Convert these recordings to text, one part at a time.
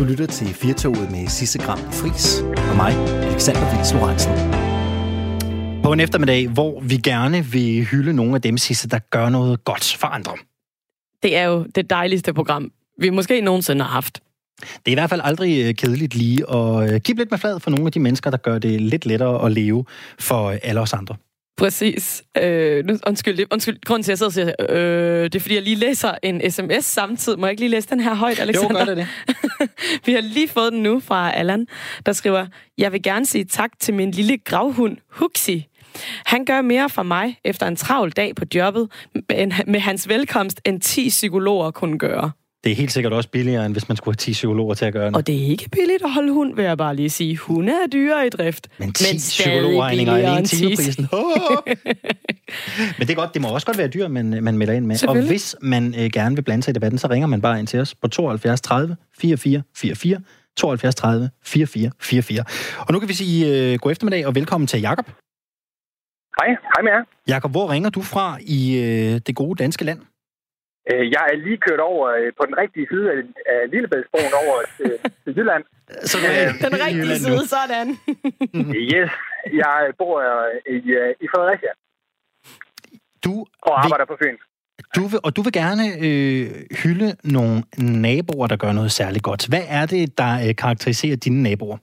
Du lytter til Firtoget med Sisse Gram Fris og mig, Alexander Vils Lorentzen. På en eftermiddag, hvor vi gerne vil hylde nogle af dem, Sisse, der gør noget godt for andre. Det er jo det dejligste program, vi måske nogensinde har haft. Det er i hvert fald aldrig øh, kedeligt lige at øh, kippe lidt med flad for nogle af de mennesker, der gør det lidt lettere at leve for alle os andre. Præcis. Øh, nu, undskyld, undskyld, grunden til, at jeg sidder og siger, øh, det er, fordi jeg lige læser en sms samtidig. Må jeg ikke lige læse den her højt, Alexander? Jo, gør det det. Vi har lige fået den nu fra Allan, der skriver, Jeg vil gerne sige tak til min lille gravhund, Huxi. Han gør mere for mig efter en travl dag på jobbet med hans velkomst, end 10 psykologer kunne gøre. Det er helt sikkert også billigere, end hvis man skulle have 10 psykologer til at gøre det. Og det er ikke billigt at holde hund, vil jeg bare lige sige. Hunde er dyre i drift. Men 10 psykologregninger er en timeprisen. men det er godt, det må også godt være dyr, man, man melder ind med. Og hvis man øh, gerne vil blande sig i debatten, så ringer man bare ind til os på 72 30 44 44. 72 30 44 44. Og nu kan vi sige uh, god eftermiddag og velkommen til Jakob. Hej, hej med jer. Jakob, hvor ringer du fra i uh, det gode danske land? Øh, jeg er lige kørt over øh, på den rigtige side af, Lillebæltsbroen over til, til Jylland. Så øh, den rigtige side, sådan. yes, jeg bor i, i Fredericia. Du og arbejder vil, på Fyn. Du vil, og du vil gerne øh, hylde nogle naboer, der gør noget særligt godt. Hvad er det, der øh, karakteriserer dine naboer?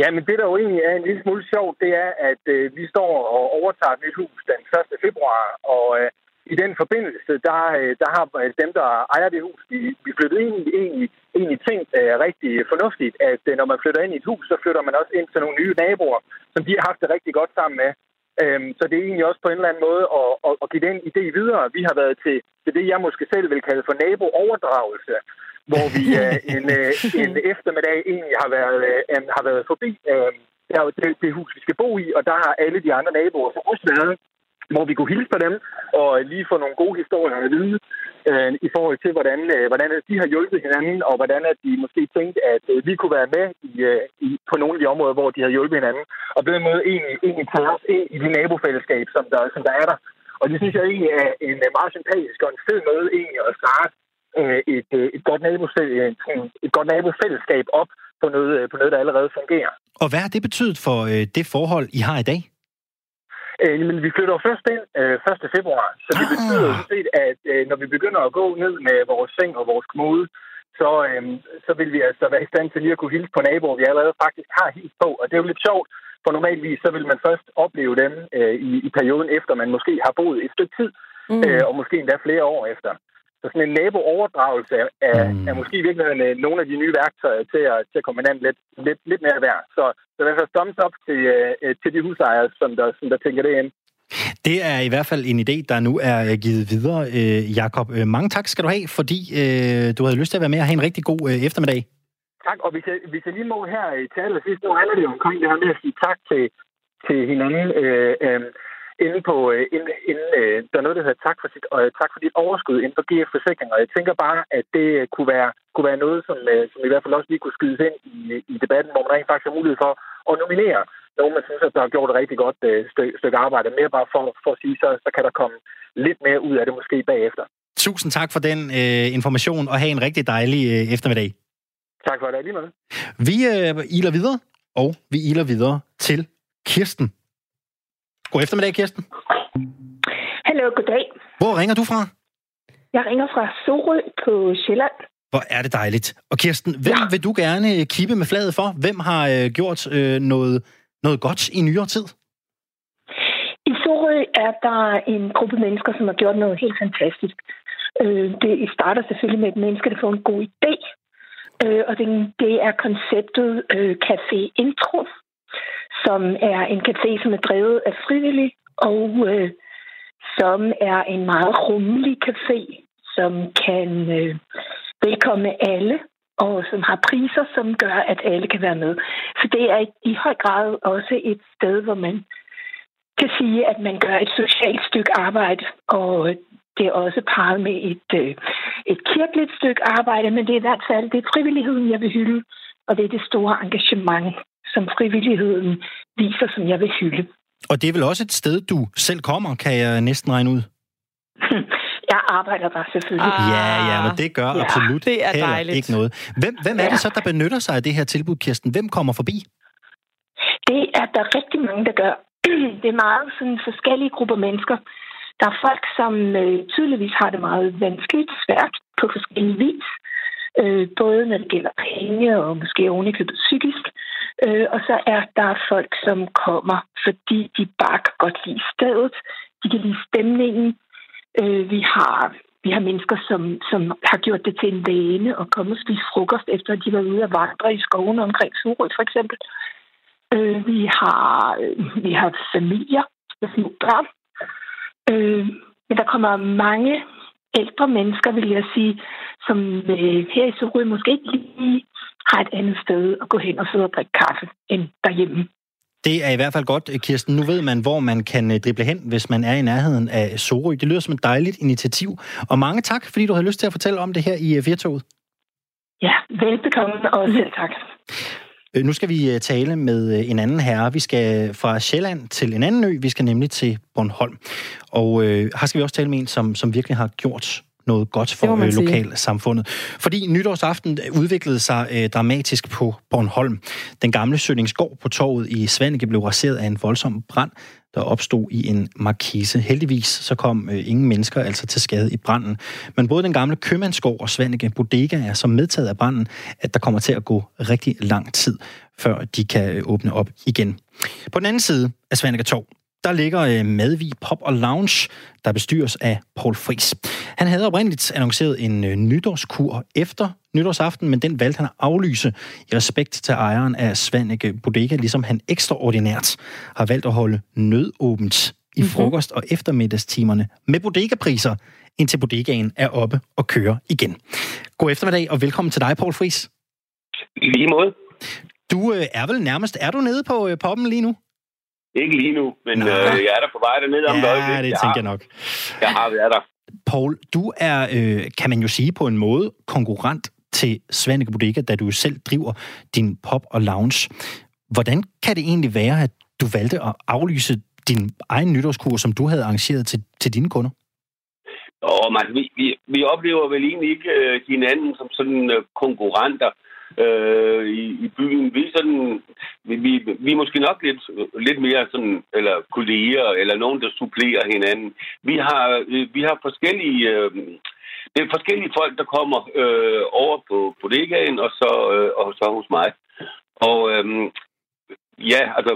Ja, men det, der jo egentlig er en lille smule sjovt, det er, at øh, vi står og overtager et nyt hus den 1. februar, og øh, i den forbindelse, der, øh, der har dem, der ejer det hus, de, vi flyttet ind i egentlig, egentlig tænkt uh, rigtig fornuftigt, at uh, når man flytter ind i et hus, så flytter man også ind til nogle nye naboer, som de har haft det rigtig godt sammen med. Um, så det er egentlig også på en eller anden måde at, at, at give den idé videre. Vi har været til, til det, jeg måske selv vil kalde for nabooverdragelse, hvor vi uh, en, uh, en eftermiddag egentlig har været, uh, har været forbi uh, det, det hus, vi skal bo i, og der har alle de andre naboer så også været hvor vi kunne hilse på dem og lige få nogle gode historier at vide øh, i forhold til, hvordan, øh, hvordan de har hjulpet hinanden, og hvordan at de måske tænkte, at øh, vi kunne være med i, øh, i, på nogle af de områder, hvor de har hjulpet hinanden. Og på den måde egentlig, egentlig tage os ind i de nabofællesskab, som der, som der er der. Og det synes jeg egentlig er en øh, meget sympatisk og en fed måde egentlig at starte øh, et, øh, et, godt øh, et godt nabofællesskab op på noget, på noget, der allerede fungerer. Og hvad har det betydet for øh, det forhold, I har i dag? Øh, men vi flytter først ind øh, 1. februar, så det betyder ah. set, at øh, når vi begynder at gå ned med vores seng og vores knude, så, øh, så vil vi altså være i stand til lige at kunne hilse på naboer, vi allerede faktisk har hils på. Og det er jo lidt sjovt, for normalvis så vil man først opleve dem øh, i, i perioden efter, man måske har boet et stykke tid, mm. øh, og måske endda flere år efter. Så sådan en nabooverdragelse er, mm. er måske i virkeligheden øh, nogle af de nye værktøjer til at, til at komme hinanden lidt, lidt, lidt mere værd. Så, så det er altså thumbs up til, uh, til de husejere, som der, som der tænker det ind. Det er i hvert fald en idé, der nu er givet videre, Jakob. Mange tak skal du have, fordi øh, du havde lyst til at være med og have en rigtig god øh, eftermiddag. Tak, og hvis jeg, hvis jeg lige må her til allersidst, nu handler det omkring det her med at sige tak til, til hinanden. Øh, øh, inde på, øh, inde, inde, øh, der er noget, der hedder tak for, sit, øh, tak for dit overskud inden for GF Forsikring, og jeg tænker bare, at det kunne være, kunne være noget, som, øh, som i hvert fald også lige kunne skydes ind i, i debatten, hvor man rent faktisk har mulighed for at nominere nogen, man synes, at der har gjort et rigtig godt øh, stykke, stykke arbejde. Mere bare for, for at sige, så, så kan der komme lidt mere ud af det måske bagefter. Tusind tak for den øh, information, og have en rigtig dejlig øh, eftermiddag. Tak for det, lige med. Vi øh, iler videre, og vi iler videre til Kirsten. God eftermiddag, Kirsten. Hallo, goddag. Hvor ringer du fra? Jeg ringer fra Sorø på Sjælland. Hvor er det dejligt. Og Kirsten, hvem ja. vil du gerne kippe med fladet for? Hvem har øh, gjort øh, noget, noget godt i nyere tid? I Sorø er der en gruppe mennesker, som har gjort noget helt fantastisk. Øh, det starter selvfølgelig med, at mennesker der får en god idé. Øh, og det, det er konceptet øh, Café Intro, som er en café, som er drevet af frivillige, og øh, som er en meget rummelig café, som kan øh, velkomme alle, og som har priser, som gør, at alle kan være med. Så det er i høj grad også et sted, hvor man kan sige, at man gør et socialt stykke arbejde, og det er også parret med et, øh, et kirkeligt stykke arbejde, men det er i hvert fald det er frivilligheden, jeg vil hylde, og det er det store engagement, som frivilligheden viser, som jeg vil hylde. Og det er vel også et sted, du selv kommer, kan jeg næsten regne ud? der arbejder der selvfølgelig. Ah, ja, ja, men det gør ja. absolut det er dejligt. ikke noget. Hvem, hvem er det så, der benytter sig af det her tilbud, Kirsten? Hvem kommer forbi? Det er der rigtig mange, der gør. Det er meget sådan forskellige grupper mennesker. Der er folk, som øh, tydeligvis har det meget vanskeligt, svært på forskellige vis. Øh, både når det gælder penge og måske ovenikøbet psykisk. Øh, Øh, og så er der folk, som kommer, fordi de bare kan godt lide stedet. De kan lide stemningen. Øh, vi har vi har mennesker, som, som har gjort det til en vane og komme og spise frokost, efter at de var ude at vandre i skoven omkring Sorø, for eksempel. Øh, vi, har, øh, vi har familier med små børn. Øh, men der kommer mange ældre mennesker, vil jeg sige, som øh, her i Sorø måske ikke lige har et andet sted at gå hen og sidde og drikke kaffe end derhjemme. Det er i hvert fald godt, Kirsten. Nu ved man, hvor man kan øh, drible hen, hvis man er i nærheden af Sorø. Det lyder som et dejligt initiativ. Og mange tak, fordi du havde lyst til at fortælle om det her i Firtoget. Ja, velbekomme og selv tak. Øh, nu skal vi øh, tale med en anden herre. Vi skal fra Sjælland til en anden ø. Vi skal nemlig til Bornholm. Og øh, her skal vi også tale med en, som, som virkelig har gjort noget godt for øh, lokalsamfundet. Fordi nytårsaften udviklede sig øh, dramatisk på Bornholm. Den gamle Sønningsgård på torvet i Svanike blev raseret af en voldsom brand, der opstod i en markise. Heldigvis så kom øh, ingen mennesker altså til skade i branden. Men både den gamle købmandsgård og Svanike Bodega er så medtaget af branden, at der kommer til at gå rigtig lang tid, før de kan øh, åbne op igen. På den anden side af Svanike Torv, der ligger øh, Madvig Pop og Lounge, der bestyres af Paul Fris. Han havde oprindeligt annonceret en øh, nytårskur efter nytårsaften, men den valgte han at aflyse i respekt til ejeren af Svanike Bodega, ligesom han ekstraordinært har valgt at holde nødåbent i mm-hmm. frokost- og eftermiddagstimerne med bodegapriser, indtil bodegaen er oppe og kører igen. God eftermiddag og velkommen til dig, Paul Fris. Lige måde. Du øh, er vel nærmest, er du nede på øh, poppen lige nu? Ikke lige nu, men øh, jeg er der på vej dernede om ja, Ja, det jeg tænker har, jeg nok. Jeg har været der. Paul, du er, øh, kan man jo sige på en måde, konkurrent til Svanike Bodega, da du selv driver din pop og lounge. Hvordan kan det egentlig være, at du valgte at aflyse din egen nytårskur, som du havde arrangeret til, til dine kunder? Og man, vi, vi, vi oplever vel egentlig ikke øh, hinanden som sådan øh, konkurrenter øh, i, i byen. Vi sådan, vi, vi, vi er måske nok lidt, lidt mere sådan, eller kolleger, eller nogen, der supplerer hinanden. Vi har, øh, vi har forskellige... Øh, det er forskellige folk, der kommer øh, over på bodegaen, og så, øh, og så hos mig. Og øh, ja, altså,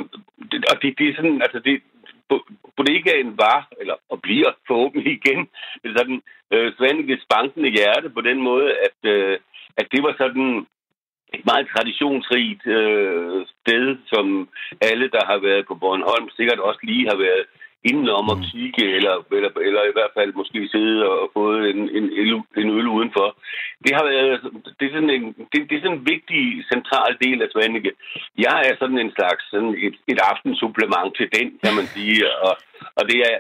det, og det, det er sådan, altså det, bodegaen var, eller og bliver forhåbentlig igen, sådan øh, Svanekes bankende hjerte på den måde, at, øh, at det var sådan et meget traditionsrigt øh, sted, som alle, der har været på Bornholm, sikkert også lige har været indenom og mm. kigge, eller, eller, eller i hvert fald måske sidde og fået en, en, en øl udenfor. Det har været det er sådan en, det, det er sådan en vigtig central del af Svanike. Jeg er sådan en slags sådan et, et aftensupplement til den, kan man sige, og, og det er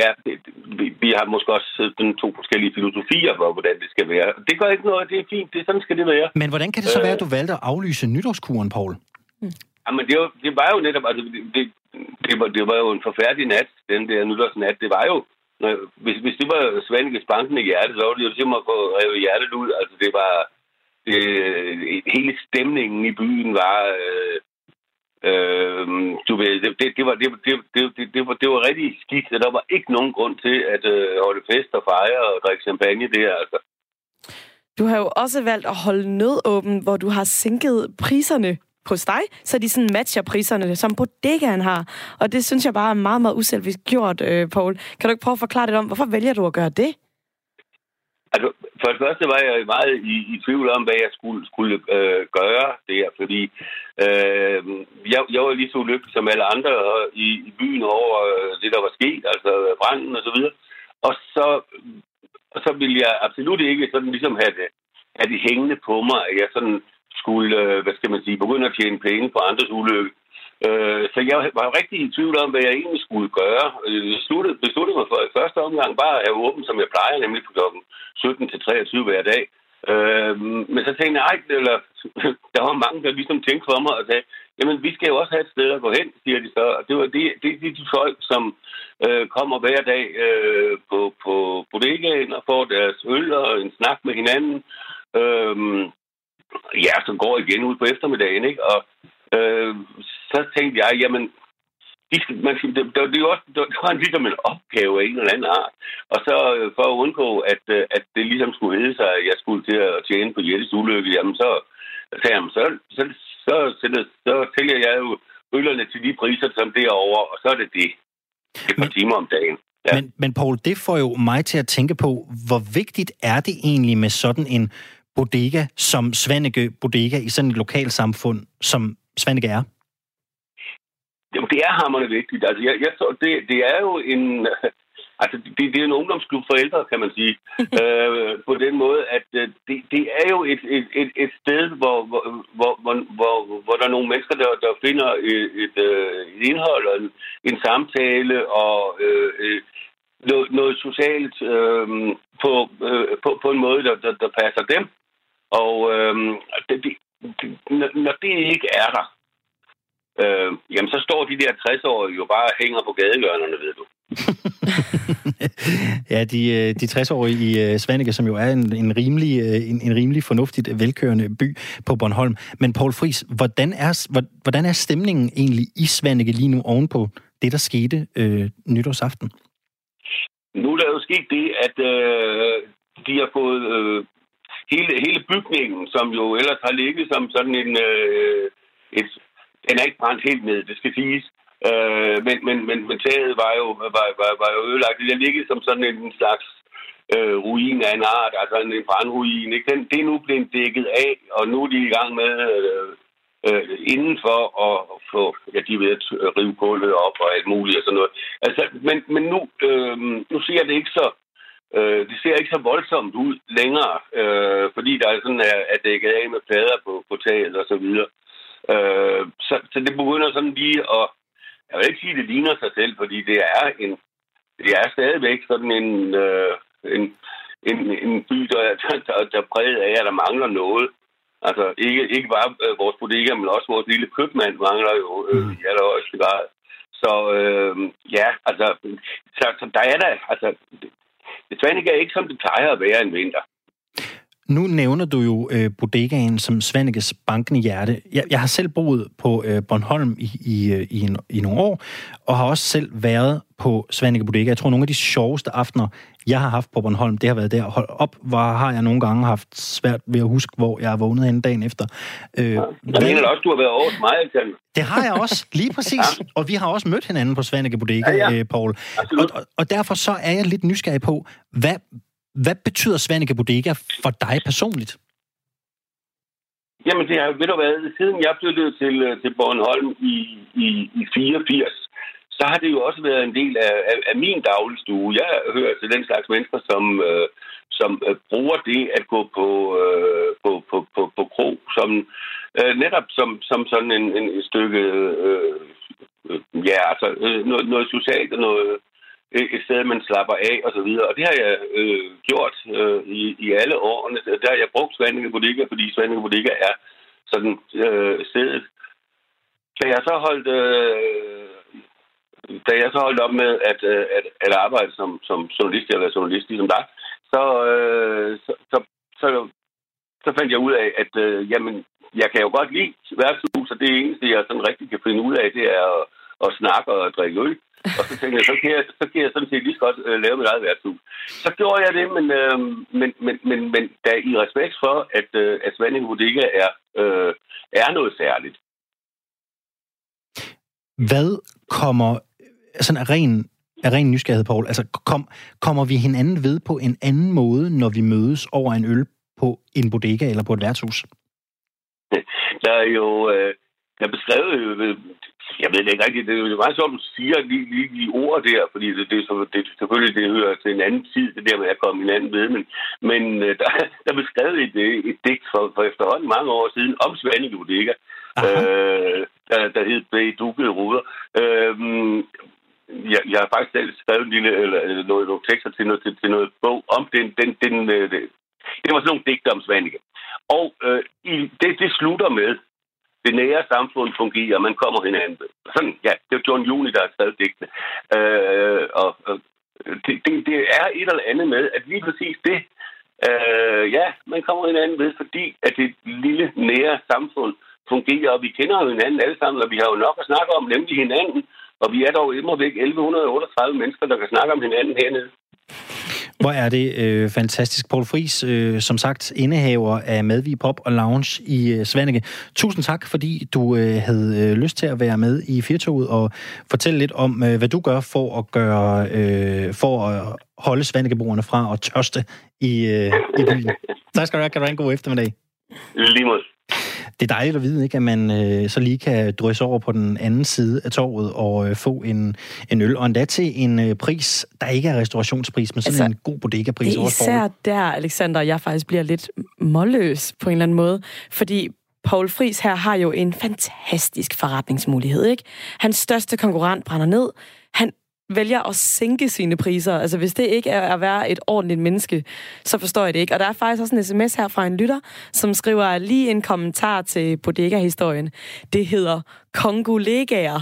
Ja, det, vi, vi har måske også sådan to forskellige filosofier for, hvordan det skal være. Det gør ikke noget, det er fint, det, sådan skal det være. Men hvordan kan det så være, at du valgte at aflyse nytårskuren, Paul? Mm. Jamen, det var, det var jo netop, altså, det, det, var, det var jo en forfærdelig nat, den der nytårsnat. Det var jo, når, hvis, hvis det var Svanikes banken i hjertet, så var det jo simpelthen at gå revet hjertet ud. Altså, det var, det, hele stemningen i byen var, øh, Øh, du ved, det, det, det, var, det, det, det, det, det, var, det var rigtig skidt, så der var ikke nogen grund til at øh, holde fest og fejre og drikke champagne der, altså. Du har jo også valgt at holde nødåben, hvor du har sænket priserne på dig, så de sådan matcher priserne, som bodegaen har. Og det synes jeg bare er meget, meget uselvisk gjort, øh, Paul. Kan du ikke prøve at forklare det om, hvorfor vælger du at gøre det? Altså, for det første var jeg meget i, i tvivl om, hvad jeg skulle, skulle øh, gøre der, fordi øh, jeg, jeg var lige så ulykkelig som alle andre i, i byen over øh, det, der var sket, altså branden og så videre. Og så, og så ville jeg absolut ikke sådan ligesom have det, have det hængende på mig, at jeg sådan skulle, øh, hvad skal man sige, begynde at tjene penge på andres ulykke. Øh, så jeg var rigtig i tvivl om, hvad jeg egentlig skulle gøre. Øh, jeg besluttede, besluttede mig for i første omgang bare at have åben, som jeg plejer, nemlig på klokken 17 til 23 hver dag. Øh, men så tænkte jeg, eller der var mange, der ligesom tænkte for mig og sagde, jamen, vi skal jo også have et sted at gå hen, siger de så. Og det var det, det, det de folk, som øh, kommer hver dag øh, på, på bodegaen og får deres øl og en snak med hinanden. Øh, ja, så går igen ud på eftermiddagen, ikke? Og øh, så tænkte jeg, jamen, de skal, man skal, det, det, det, også, det var ligesom en opgave af en eller anden art. Og så øh, for at undgå, at, øh, at det ligesom skulle hedde sig, at jeg skulle til at tjene på Jettes ulykke, jamen så sagde jeg, så, så, så, så, så, tæller jeg jo ølerne til de priser, som det er over, og så er det det. Et par timer om dagen. Ja. Men, men Paul, det får jo mig til at tænke på, hvor vigtigt er det egentlig med sådan en bodega som Svanike Bodega i sådan et lokalsamfund, som Svanike er? Jamen, det er hammerende vigtigt. Altså, jeg, jeg så, det, det er jo en... Altså, det, det er en ungdomsklub for ældre, kan man sige. øh, på den måde, at øh, det, det er jo et, et, et, et sted, hvor, hvor, hvor, hvor, hvor der er nogle mennesker, der, der finder et, et, øh, et indhold og en, en samtale og øh, noget, noget socialt øh, på, øh, på, på en måde, der, der, der passer dem. Og øh, det, det, når det ikke er der, øh, jamen så står de der 60-årige jo bare og hænger på gadehjørnerne, ved du. ja, de, øh, de 60-årige i øh, Svanike, som jo er en, en, rimelig, øh, en, en rimelig fornuftigt velkørende by på Bornholm. Men Paul Friis, hvordan er, hvordan er stemningen egentlig i Svanike lige nu ovenpå det, der skete øh, nytårsaften? Nu er der jo sket det, at øh, de har fået øh, hele, hele bygningen, som jo ellers har ligget som sådan en... Øh, et, den er ikke brændt helt ned, det skal siges. Øh, men, men, men, men taget var jo, var, var, var jo ødelagt. Det ligger som sådan en slags øh, ruin af en art, altså en brandruin. Ikke? Den, det er nu blevet dækket af, og nu er de i gang med øh, øh, indenfor at få, ja, de ved at rive kullet op og alt muligt og sådan noget. Altså, men, men nu, øh, nu ser det ikke så Øh, det ser ikke så voldsomt ud længere, øh, fordi der er sådan er, er dækket af med plader på, på taget og så videre. Øh, så, så det begynder sådan lige at... Jeg vil ikke sige, at det ligner sig selv, fordi det er en... Det er stadigvæk sådan en, øh, en, en, en by, der, der, der er præget af, at der mangler noget. Altså ikke, ikke bare øh, vores bodega, men også vores lille købmand mangler jo øh, i allerhøjeste grad. Så øh, ja, altså, så, så der er der, altså, Svanike er ikke, som det plejer at være en vinter. Nu nævner du jo øh, bodegaen som Svanikes bankende hjerte. Jeg, jeg har selv boet på øh, Bornholm i, i, øh, i, en, i nogle år, og har også selv været på Svanike Bodega. Jeg tror, nogle af de sjoveste aftener, jeg har haft på Bornholm, det har været der. Hold op, hvor har jeg nogle gange haft svært ved at huske, hvor jeg er vågnet hen dagen efter. Øh. Jeg mener også, du har været over mig, Alexander. Det har jeg også, lige præcis. ja. Og vi har også mødt hinanden på Svanike Bodega, ja, ja. Øh, Paul. Og, og, og derfor så er jeg lidt nysgerrig på, hvad, hvad betyder Svanike Bodega for dig personligt? Jamen, det har, ved du hvad, siden jeg flyttede til, øh, til Bornholm i, i, i 84, så har det jo også været en del af, af, af min dagligstue. Jeg hører til den slags mennesker, som, øh, som øh, bruger det at gå på, øh, på, på, på, på kro, som øh, netop som, som sådan en, en stykke, øh, øh, ja, altså øh, noget, noget socialt og noget, et sted, man slapper af og så videre. Og det har jeg øh, gjort øh, i, i alle årene. Der har jeg brugt Svandinge Bodega, fordi Svandinge Bodega er sådan øh, stedet. Da jeg så holdt... Øh, da jeg så holdt op med at, øh, at, at arbejde som, som journalist, eller journalist ligesom dig, så, øh, så, så, så, så fandt jeg ud af, at øh, jamen, jeg kan jo godt lide værtshus, og det eneste, jeg sådan rigtig kan finde ud af, det er at, at snakke og drikke øl. Og så tænkte jeg, så kan jeg, så kan jeg sådan set lige så godt øh, lave mit eget værtshus. Så gjorde jeg det, men, øh, men, men, men, men da i respekt for, at, øh, at Svanding Bodega er, øh, er noget særligt. Hvad kommer sådan af ren, af ren nysgerrighed, Paul, altså kom, kommer vi hinanden ved på en anden måde, når vi mødes over en øl på en bodega eller på et værtshus? Der er jo øh, der er beskrevet, øh, jeg ved ikke rigtigt, det er meget sjovt, du siger lige, lige de ord der, fordi det, det, det, det, selvfølgelig det hører til en anden tid, det der med at komme hinanden ved, men, men øh, der, der er beskrevet et, et digt for, for efterhånden mange år siden om Svanike Bodega, øh, der, der hed Bag Dukede Ruder. Øh, jeg, jeg har faktisk selv skrevet en lille, eller, eller noget, nogle tekster til noget, til, til noget bog om den, den, den, øh, det, det var sådan nogle digter om Svanike. Og øh, det, det slutter med, det nære samfund fungerer, man kommer hinanden. Sådan, ja, det er John Juni, der har skrevet digtene. Øh, og, og det, det, det er et eller andet med, at lige præcis det, øh, ja, man kommer hinanden ved, fordi at det lille nære samfund fungerer, og vi kender jo hinanden alle sammen, og vi har jo nok at snakke om, nemlig hinanden, og vi er dog imod væk 1138 mennesker, der kan snakke om hinanden hernede. Hvor er det øh, fantastisk. Paul Friis, øh, som sagt, indehaver af Madvig Pop og Lounge i øh, Svanike. Tusind tak, fordi du øh, havde øh, lyst til at være med i Firtoget og fortælle lidt om, øh, hvad du gør for at gøre øh, for at holde Svanikeboerne fra at tørste i, øh, i byen. tak skal du have. Kan du have en god eftermiddag. Lige måde. Det er dejligt at vide, ikke, at man øh, så lige kan drysse over på den anden side af torvet og øh, få en, en øl, og endda til en øh, pris, der ikke er restaurationspris, men sådan altså, en god bodega-pris. Det er især der, Alexander, jeg faktisk bliver lidt målløs på en eller anden måde, fordi Paul Fris her har jo en fantastisk forretningsmulighed, ikke? Hans største konkurrent brænder ned. Han vælger at sænke sine priser. Altså, hvis det ikke er at være et ordentligt menneske, så forstår jeg det ikke. Og der er faktisk også en sms her fra en lytter, som skriver lige en kommentar til bodega-historien. Det hedder kongolegaer.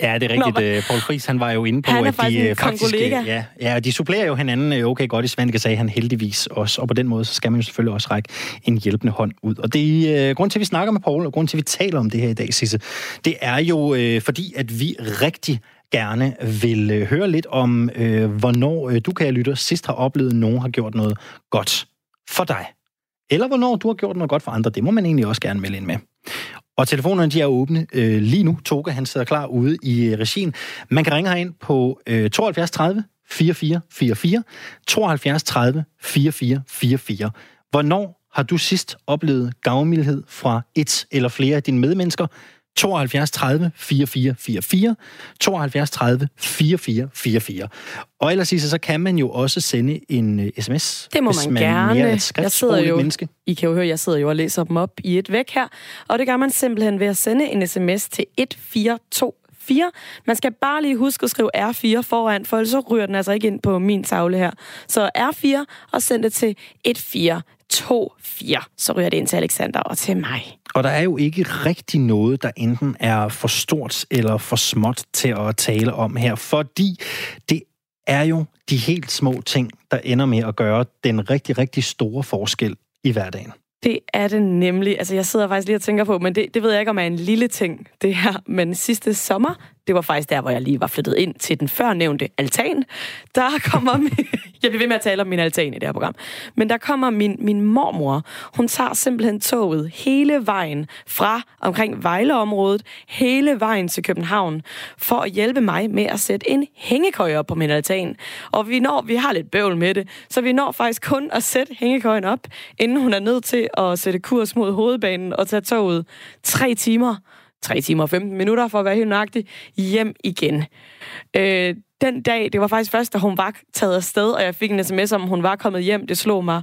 Ja, det er rigtigt. Nå, øh, Paul Friis, han var jo inde på, han er at de øh, faktisk... Ja, ja, de supplerer jo hinanden øh, okay godt i Svanike, sagde han heldigvis også. Og på den måde, så skal man jo selvfølgelig også række en hjælpende hånd ud. Og det er uh, grund til, at vi snakker med Paul, og grund til, at vi taler om det her i dag, Sisse, det er jo uh, fordi, at vi rigtig gerne vil øh, høre lidt om, øh, hvornår øh, du, kan lytte, sidst har oplevet, at nogen har gjort noget godt for dig. Eller hvornår du har gjort noget godt for andre. Det må man egentlig også gerne melde ind med. Og telefonerne de er åbne øh, lige nu. Toga han sidder klar ude i øh, regien. Man kan ringe herind på øh, 72 30 4444, 72 30 4444. Hvornår har du sidst oplevet gavmildhed fra et eller flere af dine medmennesker? 72 30 4444, 72 30 4444. Og ellers så, så kan man jo også sende en uh, øh, sms. Det må man, man gerne. jeg sidder jo, menneske. I kan jo høre, jeg sidder jo og læser dem op i et væk her. Og det gør man simpelthen ved at sende en sms til 1424. Man skal bare lige huske at skrive R4 foran, for ellers så ryger den altså ikke ind på min tavle her. Så R4 og send det til 1424. Så ryger det ind til Alexander og til mig. Og der er jo ikke rigtig noget, der enten er for stort eller for småt til at tale om her, fordi det er jo de helt små ting, der ender med at gøre den rigtig, rigtig store forskel i hverdagen. Det er det nemlig. Altså, jeg sidder faktisk lige og tænker på, men det, det ved jeg ikke, om er en lille ting, det her. Men sidste sommer, det var faktisk der, hvor jeg lige var flyttet ind til den førnævnte altan. Der kommer... Min, jeg bliver ved med at tale om min altan i det her program. Men der kommer min, min mormor. Hun tager simpelthen toget hele vejen fra omkring Vejleområdet, hele vejen til København, for at hjælpe mig med at sætte en hængekøj op på min altan. Og vi når, vi har lidt bøvl med det, så vi når faktisk kun at sætte hængekøjen op, inden hun er nødt til at sætte kurs mod hovedbanen og tage toget tre timer 3 timer og 15 minutter, for at være helt nøjagtig, hjem igen. Øh, den dag, det var faktisk først, da hun var taget afsted, og jeg fik en sms om, hun var kommet hjem, det slog mig,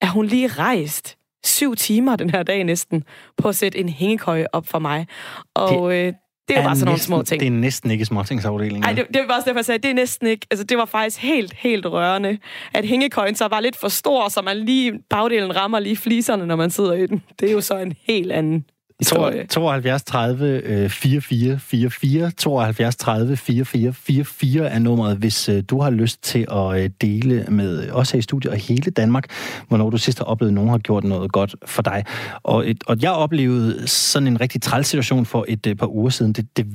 at hun lige rejst syv timer den her dag næsten, på at sætte en hængekøje op for mig. Og det, øh, det er bare sådan næsten, nogle små ting. Det er næsten ikke småtingsafdelingen. Nej, det, det var også derfor, jeg sagde, det er næsten ikke. Altså, det var faktisk helt, helt rørende, at hængekøjen så var lidt for stor, så man lige, bagdelen rammer lige fliserne, når man sidder i den. Det er jo så en helt anden historie. 72 30 44 44. 72 30 44 44 er nummeret, hvis øh, du har lyst til at øh, dele med os her i studiet og hele Danmark, hvornår du sidst har oplevet, at nogen har gjort noget godt for dig. Og, et, og jeg oplevede sådan en rigtig træls situation for et, øh, par uger siden. Det, det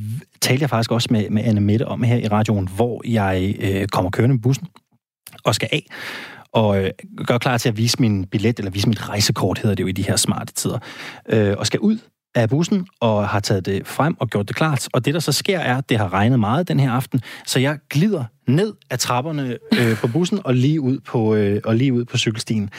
talte jeg faktisk også med, med Anne Mette om her i radioen, hvor jeg øh, kommer kørende med bussen og skal af og øh, gør klar til at vise min billet, eller vise mit rejsekort, hedder det jo i de her smarte tider, øh, og skal ud af bussen og har taget det frem og gjort det klart. Og det, der så sker, er, at det har regnet meget den her aften, så jeg glider ned ad trapperne øh, på bussen og lige ud på øh, og lige ud på cykelstien.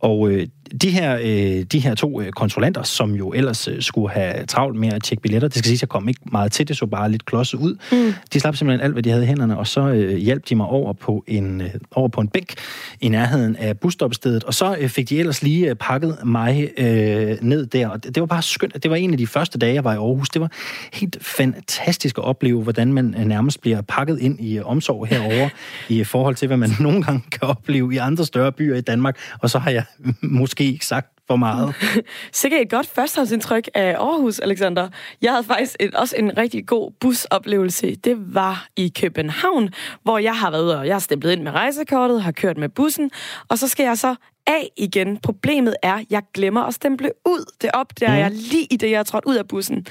Og øh, de her øh, de her to øh, kontrollanter, som jo ellers øh, skulle have travlt med at tjekke billetter, det skal sige, jeg kom ikke meget til det, så bare lidt klodset ud. Mm. De slap simpelthen alt, hvad de havde i hænderne, og så øh, hjalp de mig over på en øh, over på en bænk i nærheden af busstoppestedet, og så øh, fik de ellers lige øh, pakket mig øh, ned der. Og det, det var bare skønt. Det var en af de første dage, jeg var i Aarhus. Det var helt fantastisk at opleve, hvordan man øh, nærmest bliver pakket ind i øh, omsorg her derovre i forhold til, hvad man nogle gange kan opleve i andre større byer i Danmark. Og så har jeg måske ikke sagt for meget. Sikkert et godt førstehåndsindtryk af Aarhus, Alexander. Jeg havde faktisk et, også en rigtig god busoplevelse. Det var i København, hvor jeg har været og jeg har stemplet ind med rejsekortet, har kørt med bussen, og så skal jeg så af igen. Problemet er, at jeg glemmer at stemple ud. Det opdager mm. jeg lige i det, jeg er trådt ud af bussen.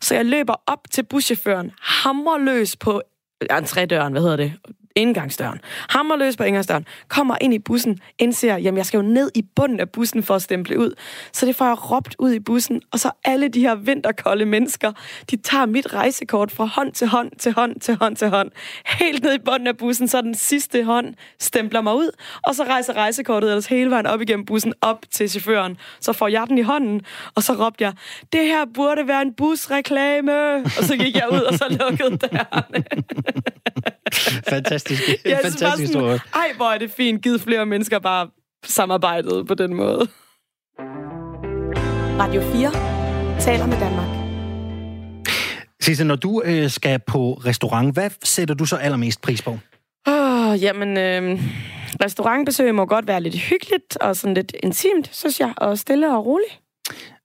Så jeg løber op til buschaufføren, hamrer løs på entrédøren, hvad hedder det? Indgangsdøren. Hammer løs på indgangsdøren. Kommer ind i bussen. Indser, jamen jeg skal jo ned i bunden af bussen for at stemple ud. Så det får jeg råbt ud i bussen. Og så alle de her vinterkolde mennesker, de tager mit rejsekort fra hånd til hånd til hånd til hånd til hånd. Helt ned i bunden af bussen, så den sidste hånd stempler mig ud. Og så rejser rejsekortet ellers hele vejen op igennem bussen op til chaufføren. Så får jeg den i hånden, og så råbte jeg, det her burde være en busreklame. Og så gik jeg ud, og så lukkede dørene. fantastisk, ja, fantastisk historie. Ej, hvor er det fint. Givet flere mennesker bare samarbejdet på den måde. Radio 4 taler med Danmark. Sisse, når du øh, skal på restaurant, hvad sætter du så allermest pris på? Oh, jamen, øh, restaurantbesøg må godt være lidt hyggeligt og sådan lidt intimt, synes jeg, og stille og roligt.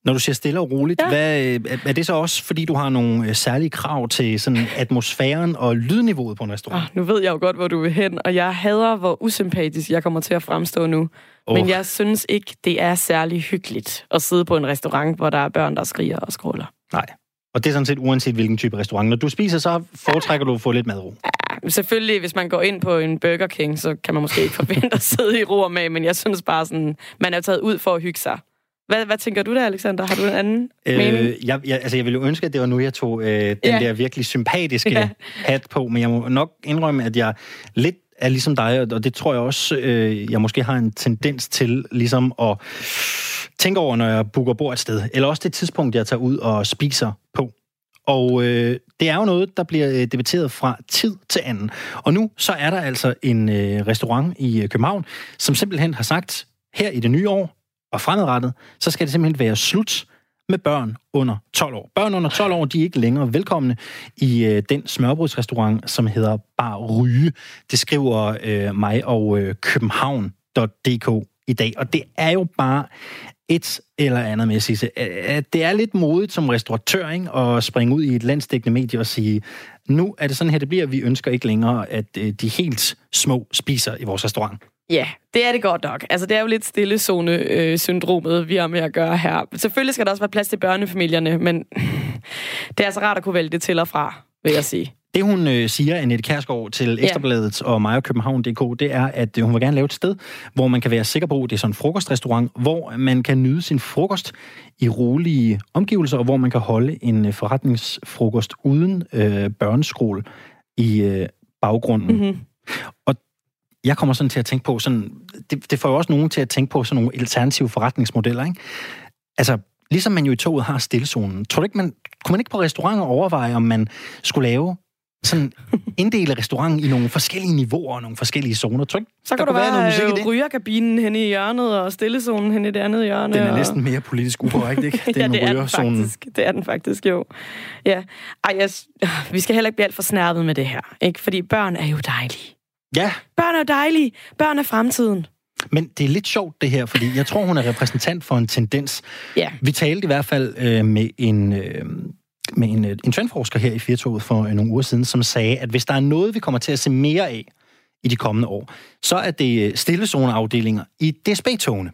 Når du siger stille og roligt, ja. hvad, øh, er det så også, fordi du har nogle øh, særlige krav til sådan atmosfæren og lydniveauet på en restaurant? Oh, nu ved jeg jo godt, hvor du vil hen, og jeg hader, hvor usympatisk jeg kommer til at fremstå nu. Oh. Men jeg synes ikke, det er særlig hyggeligt at sidde på en restaurant, hvor der er børn, der skriger og skråler. Nej. Og det er sådan set uanset hvilken type restaurant. Når du spiser, så foretrækker du at få lidt madro. Ja, selvfølgelig, hvis man går ind på en Burger King, så kan man måske ikke forvente at sidde i ro med, men jeg synes bare sådan, man er taget ud for at hygge sig. Hvad, hvad tænker du der, Alexander? Har du en anden øh, mening? Jeg, jeg, altså, jeg ville jo ønske, at det var nu, jeg tog øh, den ja. der virkelig sympatiske ja. hat på, men jeg må nok indrømme, at jeg lidt er ligesom dig, og det tror jeg også, øh, jeg måske har en tendens til ligesom at tænke over, når jeg booker bord et sted, eller også det tidspunkt, jeg tager ud og spiser på. Og øh, det er jo noget, der bliver øh, debatteret fra tid til anden. Og nu så er der altså en øh, restaurant i øh, København, som simpelthen har sagt, her i det nye år, og fremadrettet, så skal det simpelthen være slut med børn under 12 år. Børn under 12 år, de er ikke længere velkomne i øh, den smørbrødsrestaurant, som hedder Bar Ryge. Det skriver øh, mig og øh, københavn.dk i dag. Og det er jo bare et eller andet med at sige, at det er lidt modigt som restauratør ikke, at springe ud i et landstækkende medie og sige, nu er det sådan her, det bliver. Vi ønsker ikke længere, at øh, de helt små spiser i vores restaurant. Ja, det er det godt nok. Altså, det er jo lidt stillezone-syndromet, vi har med at gøre her. Selvfølgelig skal der også være plads til børnefamilierne, men det er altså rart at kunne vælge det til og fra, vil jeg sige. Det hun øh, siger, Annette Kærsgaard til Ekstrabladet ja. og mig og København.dk, det er, at øh, hun vil gerne lave et sted, hvor man kan være sikker på, at det er sådan en frokostrestaurant, hvor man kan nyde sin frokost i rolige omgivelser, og hvor man kan holde en øh, forretningsfrokost uden øh, børneskole i øh, baggrunden. Mm-hmm. Og jeg kommer sådan til at tænke på, sådan, det, det får jo også nogen til at tænke på sådan nogle alternative forretningsmodeller, ikke? Altså, ligesom man jo i toget har stillezonen, tror du ikke, man, kunne man ikke på restauranter overveje, om man skulle lave sådan inddele restauranten i nogle forskellige niveauer og nogle forskellige zoner. Tror ikke, så kan der være, være noget musik i det? rygerkabinen hen i hjørnet og stillezonen hen i det andet hjørne. Den er og... næsten mere politisk ukorrekt, ikke? Den ja, det er den faktisk. Det er den faktisk, jo. Ja. Ej, jeg, vi skal heller ikke blive alt for snærpet med det her, ikke? Fordi børn er jo dejlige. Ja. Børn er dejlige. Børn er fremtiden. Men det er lidt sjovt, det her, fordi jeg tror, hun er repræsentant for en tendens. Ja. Vi talte i hvert fald øh, med en... Øh, med en, øh, en trendforsker her i Firtoget for øh, nogle uger siden, som sagde, at hvis der er noget, vi kommer til at se mere af i de kommende år, så er det øh, stillezoneafdelinger i DSB-togene.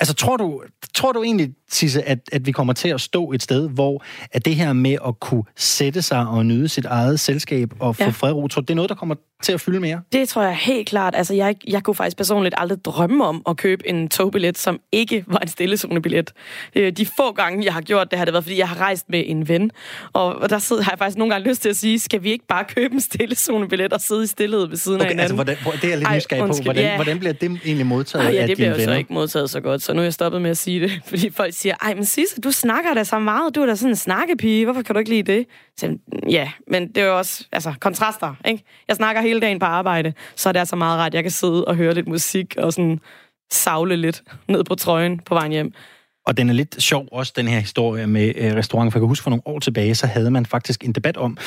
Altså, tror du, tror du egentlig, Sisse, at, at vi kommer til at stå et sted, hvor at det her med at kunne sætte sig og nyde sit eget selskab og få ja. fred ro, tror det er noget, der kommer til at fylde mere? Det tror jeg helt klart. Altså, jeg, jeg kunne faktisk personligt aldrig drømme om at købe en togbillet, som ikke var en stillezonebillet. Øh, de få gange, jeg har gjort det, har det været, fordi jeg har rejst med en ven. Og der sidder, har jeg faktisk nogle gange lyst til at sige, skal vi ikke bare købe en stillezonebillet og sidde i stillhed ved siden okay, af altså, hinanden? Altså, hvordan, det er jeg lidt nysgerrig på. Hvordan, ja. hvordan bliver det egentlig modtaget Ej, ja, det bliver jo så ikke modtaget så godt, så nu er jeg stoppet med at sige det. Fordi folk siger, ej, men Sisse, du snakker da så meget. Du er da sådan en snakkepige. Hvorfor kan du ikke lide det? Så, ja, men det er jo også altså, kontraster, ikke? Jeg snakker hele dagen på arbejde, så er det altså meget ret, jeg kan sidde og høre lidt musik og sådan savle lidt ned på trøjen på vejen hjem. Og den er lidt sjov også, den her historie med øh, restauranten. For jeg kan huske, for nogle år tilbage, så havde man faktisk en debat om,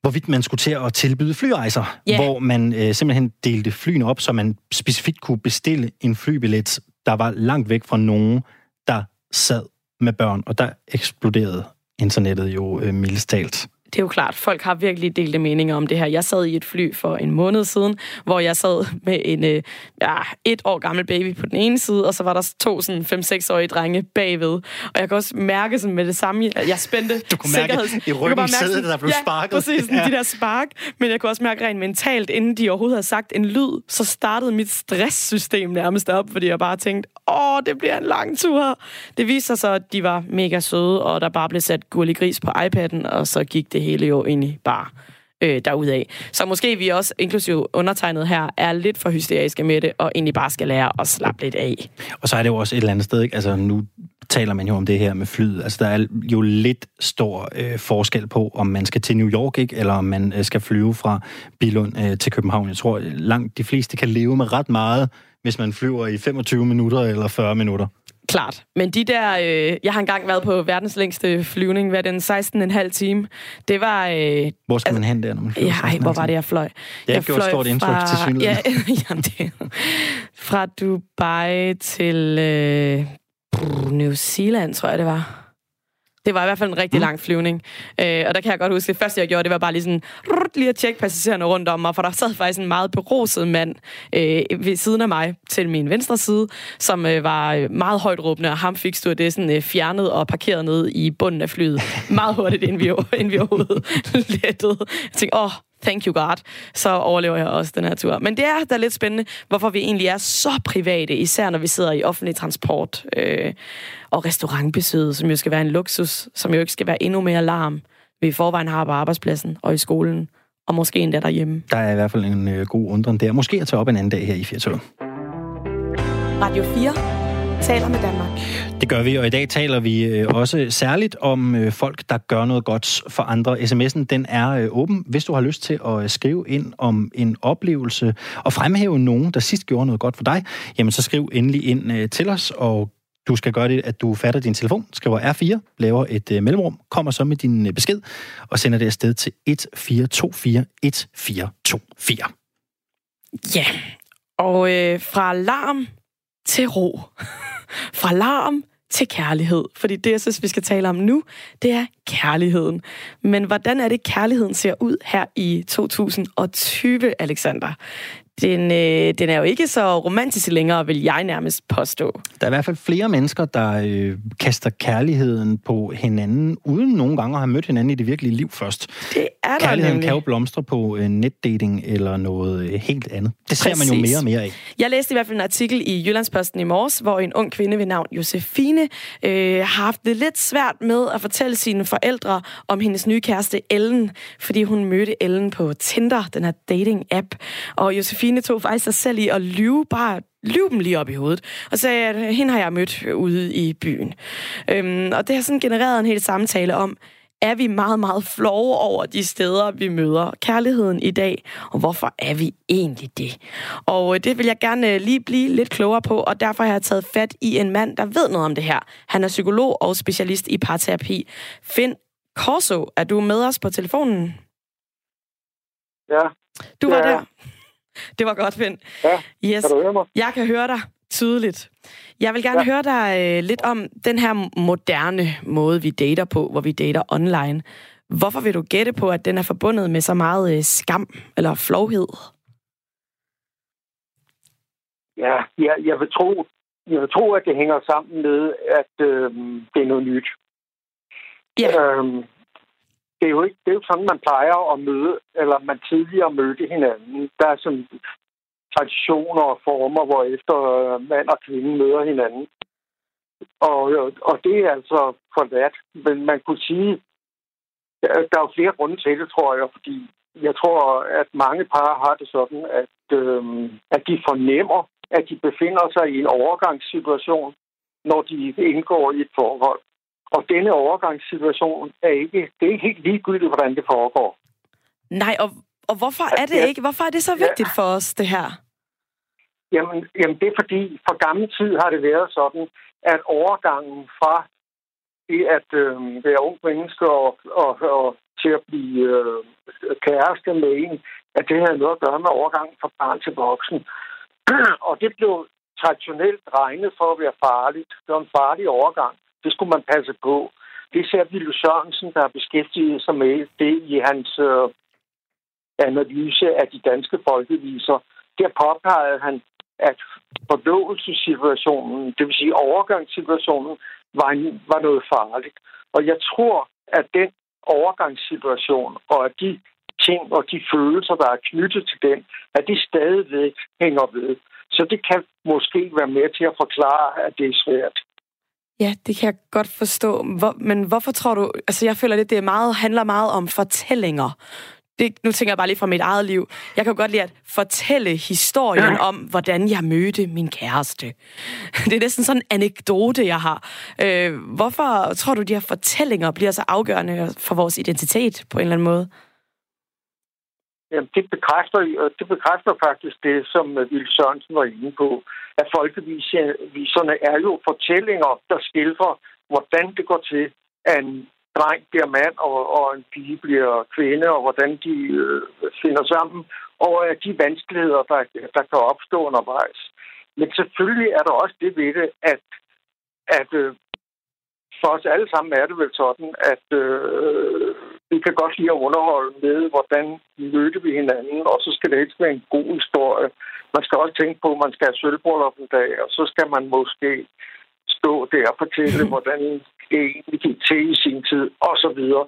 hvorvidt man skulle til at tilbyde flyrejser, yeah. hvor man øh, simpelthen delte flyene op, så man specifikt kunne bestille en flybillet, der var langt væk fra nogen, der sad med børn, og der eksploderede internettet jo øh, mildest talt det er jo klart, folk har virkelig delte meninger om det her. Jeg sad i et fly for en måned siden, hvor jeg sad med en øh, ja, et år gammel baby på den ene side, og så var der to sådan 5-6-årige drenge bagved. Og jeg kan også mærke sådan med det samme, jeg spændte Du kunne mærke i ryggen sædet, der blev ja, sparket. præcis, ja. de der spark. Men jeg kunne også mærke rent mentalt, inden de overhovedet havde sagt en lyd, så startede mit stresssystem nærmest op, fordi jeg bare tænkte, åh, det bliver en lang tur. Det viste sig så, at de var mega søde, og der bare blev sat gurlig gris på iPad'en, og så gik det hele jo egentlig bare øh, derudaf. Så måske vi også, inklusive undertegnet her, er lidt for hysteriske med det, og egentlig bare skal lære at slappe lidt af. Og så er det jo også et eller andet sted, ikke? Altså nu taler man jo om det her med flyet. Altså der er jo lidt stor øh, forskel på, om man skal til New York, ikke? eller om man øh, skal flyve fra Bilund øh, til København. Jeg tror, langt de fleste kan leve med ret meget, hvis man flyver i 25 minutter eller 40 minutter. Klart. Men de der... Øh, jeg har engang været på verdens længste flyvning, hvad den 16,5 time. Det var... Øh, hvor skal man hen der, når man flyver? Ja, ej, hvor var det, jeg fløj? Det har jeg gjort stort indtryk fra, til synligheden. Ja, jamen det, fra Dubai til øh, New Zealand, tror jeg, det var. Det var i hvert fald en rigtig mm. lang flyvning. Øh, og der kan jeg godt huske, det første jeg gjorde, det var bare lige sådan, rrrt, lige at tjekke passagererne rundt om mig, for der sad faktisk en meget beruset mand øh, ved siden af mig til min venstre side, som øh, var øh, meget højt råbende, og ham fik sådan øh, fjernet og parkeret ned i bunden af flyet. Meget hurtigt, inden vi, inden vi overhovedet lettede. Jeg tænkte, åh, oh, thank you God, så overlever jeg også den her tur. Men det er da lidt spændende, hvorfor vi egentlig er så private, især når vi sidder i offentlig transport øh, og restaurantbesøg, som jo skal være en luksus, som jo ikke skal være endnu mere larm, vi i forvejen har på arbejdspladsen og i skolen, og måske endda derhjemme. Der er i hvert fald en øh, god undren der. Måske at tage op en anden dag her i Fjertøl. Radio 4 taler med Danmark. Det gør vi, og i dag taler vi øh, også særligt om øh, folk, der gør noget godt for andre. SMS'en den er øh, åben, hvis du har lyst til at skrive ind om en oplevelse og fremhæve nogen, der sidst gjorde noget godt for dig. Jamen så skriv endelig ind til os, og du skal gøre det, at du fatter din telefon, skriver R4, laver et mellemrum, kommer så med din besked og sender det afsted til 1424 1424. Ja, og øh, fra larm til ro. Fra larm til kærlighed. Fordi det, jeg synes, vi skal tale om nu, det er kærligheden. Men hvordan er det, kærligheden ser ud her i 2020, Alexander? Den, øh, den er jo ikke så romantisk længere, vil jeg nærmest påstå. Der er i hvert fald flere mennesker, der øh, kaster kærligheden på hinanden, uden nogle gange at have mødt hinanden i det virkelige liv først. Det er Kærligheden kan jo blomstre på øh, netdating eller noget øh, helt andet. Det ser Præcis. man jo mere og mere af. Jeg læste i hvert fald en artikel i Jyllandsposten i morges, hvor en ung kvinde ved navn Josefine øh, har haft det lidt svært med at fortælle sine forældre om hendes nye kæreste Ellen, fordi hun mødte Ellen på Tinder, den her dating-app. Og Josefine Fine tog faktisk sig selv i at lyve, bare lyve dem lige op i hovedet, og sagde, at hende har jeg mødt ude i byen. Øhm, og det har sådan genereret en hel samtale om, er vi meget, meget flove over de steder, vi møder kærligheden i dag, og hvorfor er vi egentlig det? Og øh, det vil jeg gerne øh, lige blive lidt klogere på, og derfor har jeg taget fat i en mand, der ved noget om det her. Han er psykolog og specialist i parterapi. Finn Corso, er du med os på telefonen? Ja. Du var ja. der. Det var godt, Finn. Ja, yes. kan du høre mig? Jeg kan høre dig tydeligt. Jeg vil gerne ja. høre dig øh, lidt om den her moderne måde, vi dater på, hvor vi dater online. Hvorfor vil du gætte på, at den er forbundet med så meget øh, skam eller flovhed? Ja, jeg, jeg, vil tro, jeg vil tro, at det hænger sammen med, at øh, det er noget nyt. Ja. Øhm, det er jo ikke det er jo sådan, man plejer at møde, eller man tidligere mødte hinanden. Der er sådan traditioner og former, hvor efter øh, mand og kvinde møder hinanden. Og, øh, og det er altså forladt. Men man kunne sige, der er jo flere grunde til det, tror jeg, fordi jeg tror, at mange par har det sådan, at, øhm, at de fornemmer, at de befinder sig i en overgangssituation, når de indgår i et forhold. Og denne overgangssituation er ikke, det er ikke helt ligegyldigt, hvordan det foregår. Nej, og, og hvorfor er det ikke? Hvorfor er det så vigtigt ja. for os, det her? Jamen, jamen, det er fordi, for gammel tid har det været sådan, at overgangen fra det at øh, være ung menneske og, og, og til at blive øh, kæreste med en, at det havde noget at gøre med overgangen fra barn til voksen. og det blev traditionelt regnet for at være farligt. Det var en farlig overgang. Det skulle man passe på. Det er Ville Sørensen, der har beskæftiget sig med det i hans øh, analyse af de danske folkeviser. Der påpegede han, at forlovelsessituationen, det vil sige overgangssituationen, var, en, var noget farligt. Og jeg tror, at den overgangssituation og at de ting og de følelser, der er knyttet til den, at de stadigvæk hænger ved. Så det kan måske være med til at forklare, at det er svært. Ja, det kan jeg godt forstå. Hvor, men hvorfor tror du... Altså, jeg føler, at det er meget, handler meget om fortællinger. Det, nu tænker jeg bare lige fra mit eget liv. Jeg kan godt lide at fortælle historien ja. om, hvordan jeg mødte min kæreste. Det er næsten sådan en anekdote, jeg har. Øh, hvorfor tror du, de her fortællinger bliver så afgørende for vores identitet på en eller anden måde? Jamen, det bekræfter, det bekræfter faktisk det, som øh, Ville Sørensen var inde på, at folkeviserne er jo fortællinger, der skildrer, hvordan det går til, at en dreng bliver mand, og, og en pige bliver kvinde, og hvordan de øh, finder sammen, og at de vanskeligheder, der, der kan opstå undervejs. Men selvfølgelig er der også det ved det, at, at øh, for os alle sammen er det vel sådan, at øh, vi kan godt lide at underholde med, hvordan mødte vi hinanden, og så skal det ikke være en god historie. Man skal også tænke på, at man skal have sølvbrøllup en dag, og så skal man måske stå der og fortælle, hvordan det egentlig gik til i sin tid, og så videre.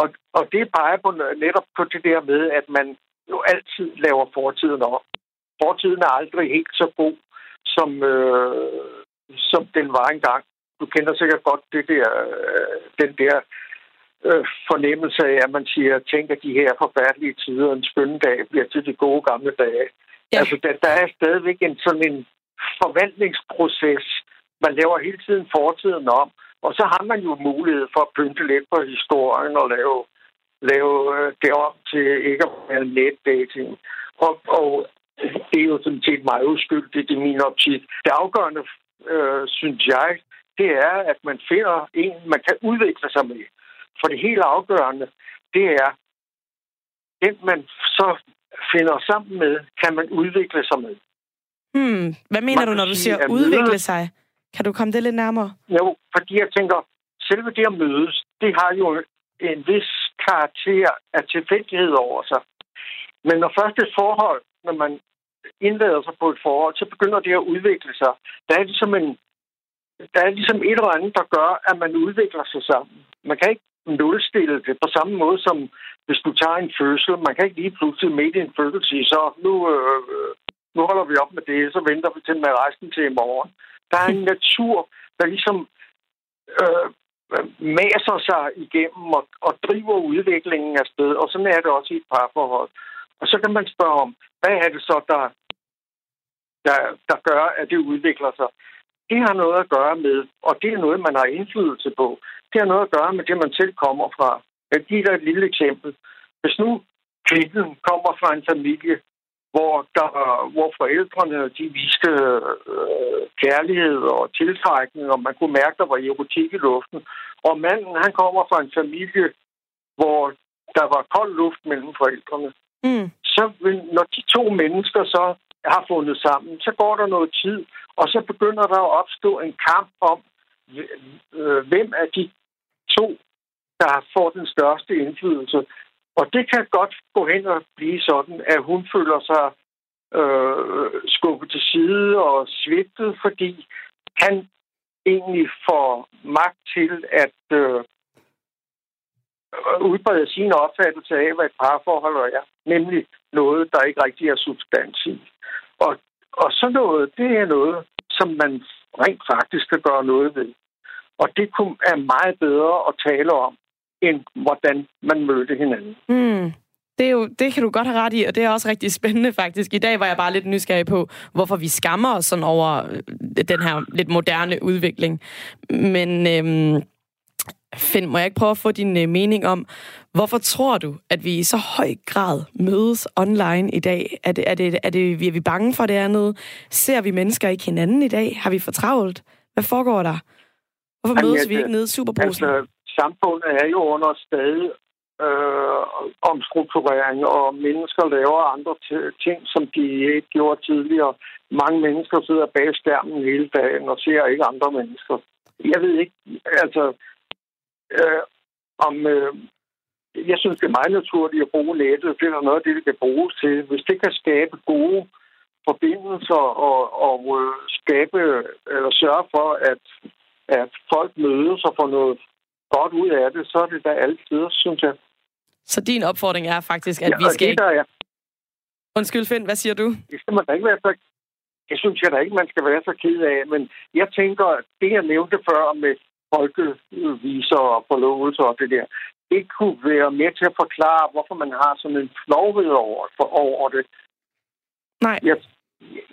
Og, og det peger på netop på det der med, at man jo altid laver fortiden op. Fortiden er aldrig helt så god, som, øh, som den var engang. Du kender sikkert godt det der, øh, den der øh, fornemmelse af, at man siger, tænk at de her forfærdelige tider, en skønne dag bliver til de gode gamle dage. Ja. Altså, der, der er stadigvæk en sådan en forvandlingsproces. Man laver hele tiden fortiden om, og så har man jo mulighed for at pynte lidt på historien og lave, lave øh, det om til ikke at være netdating. Og, og det er jo sådan set meget uskyldigt i min optik. Det afgørende, øh, synes jeg, det er, at man finder en, man kan udvikle sig med. For det helt afgørende, det er, den man så finder sammen med, kan man udvikle sig med. Hmm. Hvad mener man du, når du siger udvikle møde, sig? Kan du komme det lidt nærmere? Jo, fordi jeg tænker, selve det at mødes, det har jo en vis karakter af tilfældighed over sig. Men når først et forhold, når man indlader sig på et forhold, så begynder det at udvikle sig. Der er ligesom en der er ligesom et eller andet, der gør, at man udvikler sig sammen. Man kan ikke nulstille det på samme måde som hvis du tager en fødsel. Man kan ikke lige pludselig midt i en fødsel sige, så nu, øh, nu holder vi op med det, så venter vi til med resten til i morgen. Der er en natur, der ligesom øh, maser sig igennem og, og driver udviklingen af sted, og sådan er det også i et parforhold. Og så kan man spørge om, hvad er det så, der, der, der gør, at det udvikler sig? Det har noget at gøre med, og det er noget, man har indflydelse på. Det har noget at gøre med det, man selv kommer fra. Jeg giver dig et lille eksempel. Hvis nu kvinden kommer fra en familie, hvor, der, hvor forældrene de viste øh, kærlighed og tiltrækning, og man kunne mærke, der var erotik i luften. Og manden, han kommer fra en familie, hvor der var kold luft mellem forældrene. Mm. Så når de to mennesker så har fundet sammen, så går der noget tid, og så begynder der at opstå en kamp om, øh, hvem af de to, der får den største indflydelse. Og det kan godt gå hen og blive sådan, at hun føler sig øh, skubbet til side og svigtet, fordi han egentlig får magt til at øh, udbrede sin opfattelse af, hvad et parforhold er. Nemlig noget, der ikke rigtig er substans i. Og, og så noget, det er noget, som man rent faktisk skal gøre noget ved. Og det er meget bedre at tale om, end hvordan man mødte hinanden. Mm. Det, er jo, det kan du godt have ret i, og det er også rigtig spændende faktisk. I dag var jeg bare lidt nysgerrig på, hvorfor vi skammer os sådan over øh, den her lidt moderne udvikling. Men øhm, Finn, må jeg ikke prøve at få din øh, mening om, hvorfor tror du, at vi i så høj grad mødes online i dag? Er det, er det, er det, er vi bange for det andet? Ser vi mennesker ikke hinanden i dag? Har vi for travlt? Hvad foregår der? Hvorfor Jamen, mødes vi ikke nede i Superbrusen? Altså, samfundet er jo under stadig øh, omstrukturering, og mennesker laver andre ting, som de ikke gjorde tidligere. Mange mennesker sidder bag skærmen hele dagen og ser ikke andre mennesker. jeg ved ikke, altså, øh, om, øh, jeg synes, det er meget naturligt at bruge nettet. Det er noget af det, det kan bruges til. Hvis det kan skabe gode forbindelser og, og øh, skabe eller sørge for, at, at folk mødes og får noget godt ud af det, så er det da altid, synes jeg. Så din opfordring er faktisk, at ja, vi skal... Det, der, ja. Undskyld, Finn, hvad siger du? Det skal man da ikke være så... Det synes jeg da ikke, man skal være så ked af. Men jeg tænker, at det, jeg nævnte før med folkeviser og forlovelser og det der, det kunne være med til at forklare, hvorfor man har sådan en flovhed over, for, over det. Nej. Jeg,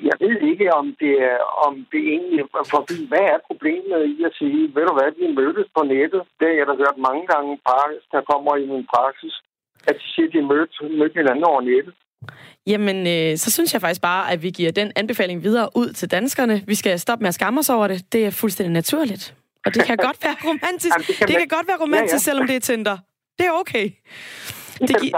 jeg ved ikke, om det er om det egentlig forbi. Hvad er problemet i at sige, ved du hvad, vi mødtes på nettet? Det har jeg da hørt mange gange, der kommer i min praksis, at de siger, at de mødte, mødte hinanden over nettet. Jamen, øh, så synes jeg faktisk bare, at vi giver den anbefaling videre ud til danskerne. Vi skal stoppe med at skamme os over det. Det er fuldstændig naturligt. Og det kan godt være romantisk. Jamen, det, kan, det kan godt være romantisk, ja, ja. selvom det er Tinder. Det er okay. Det, gi-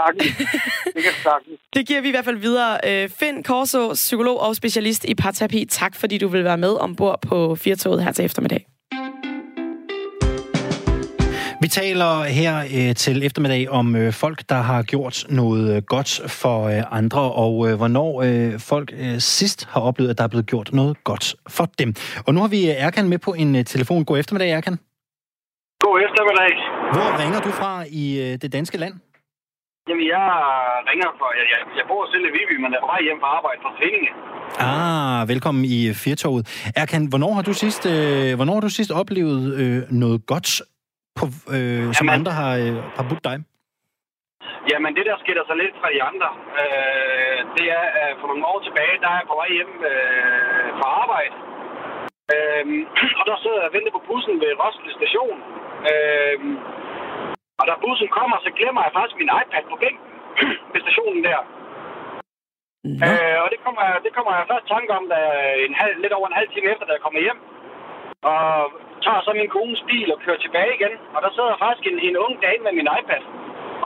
det, kan det giver vi i hvert fald videre. Øh, Finn Korso, psykolog og specialist i parterapi. Tak, fordi du vil være med ombord på Firtoget her til eftermiddag. Vi taler her øh, til eftermiddag om øh, folk, der har gjort noget øh, godt for øh, andre, og øh, hvornår øh, folk øh, sidst har oplevet, at der er blevet gjort noget godt for dem. Og nu har vi øh, Erkan med på en øh, telefon. God eftermiddag, Erkan. God eftermiddag. Hvor ringer du fra i øh, det danske land? Jamen, jeg ringer for... Jeg, jeg, jeg bor selv i Viby, men er på vej hjem fra arbejde fra Findinge. Ah, velkommen i Firtoget. Erkan, hvornår har du sidst, øh, hvornår har du sidst oplevet øh, noget godt, på, øh, som Jamen, andre har, øh, har budt dig? Jamen, det der skiller sig lidt fra de andre, øh, det er, at for nogle år tilbage, der er jeg på vej hjem øh, fra arbejde. Øh, og der sidder jeg og venter på bussen ved Roskilde station. Øh, og da bussen kommer, så glemmer jeg faktisk min iPad på bænken ved stationen der. Ja. Øh, og det kommer, det kommer jeg først tanke om, da en halv, lidt over en halv time efter, da jeg kommer hjem. Og tager så min kones bil og kører tilbage igen. Og der sidder faktisk en, en ung dame med min iPad.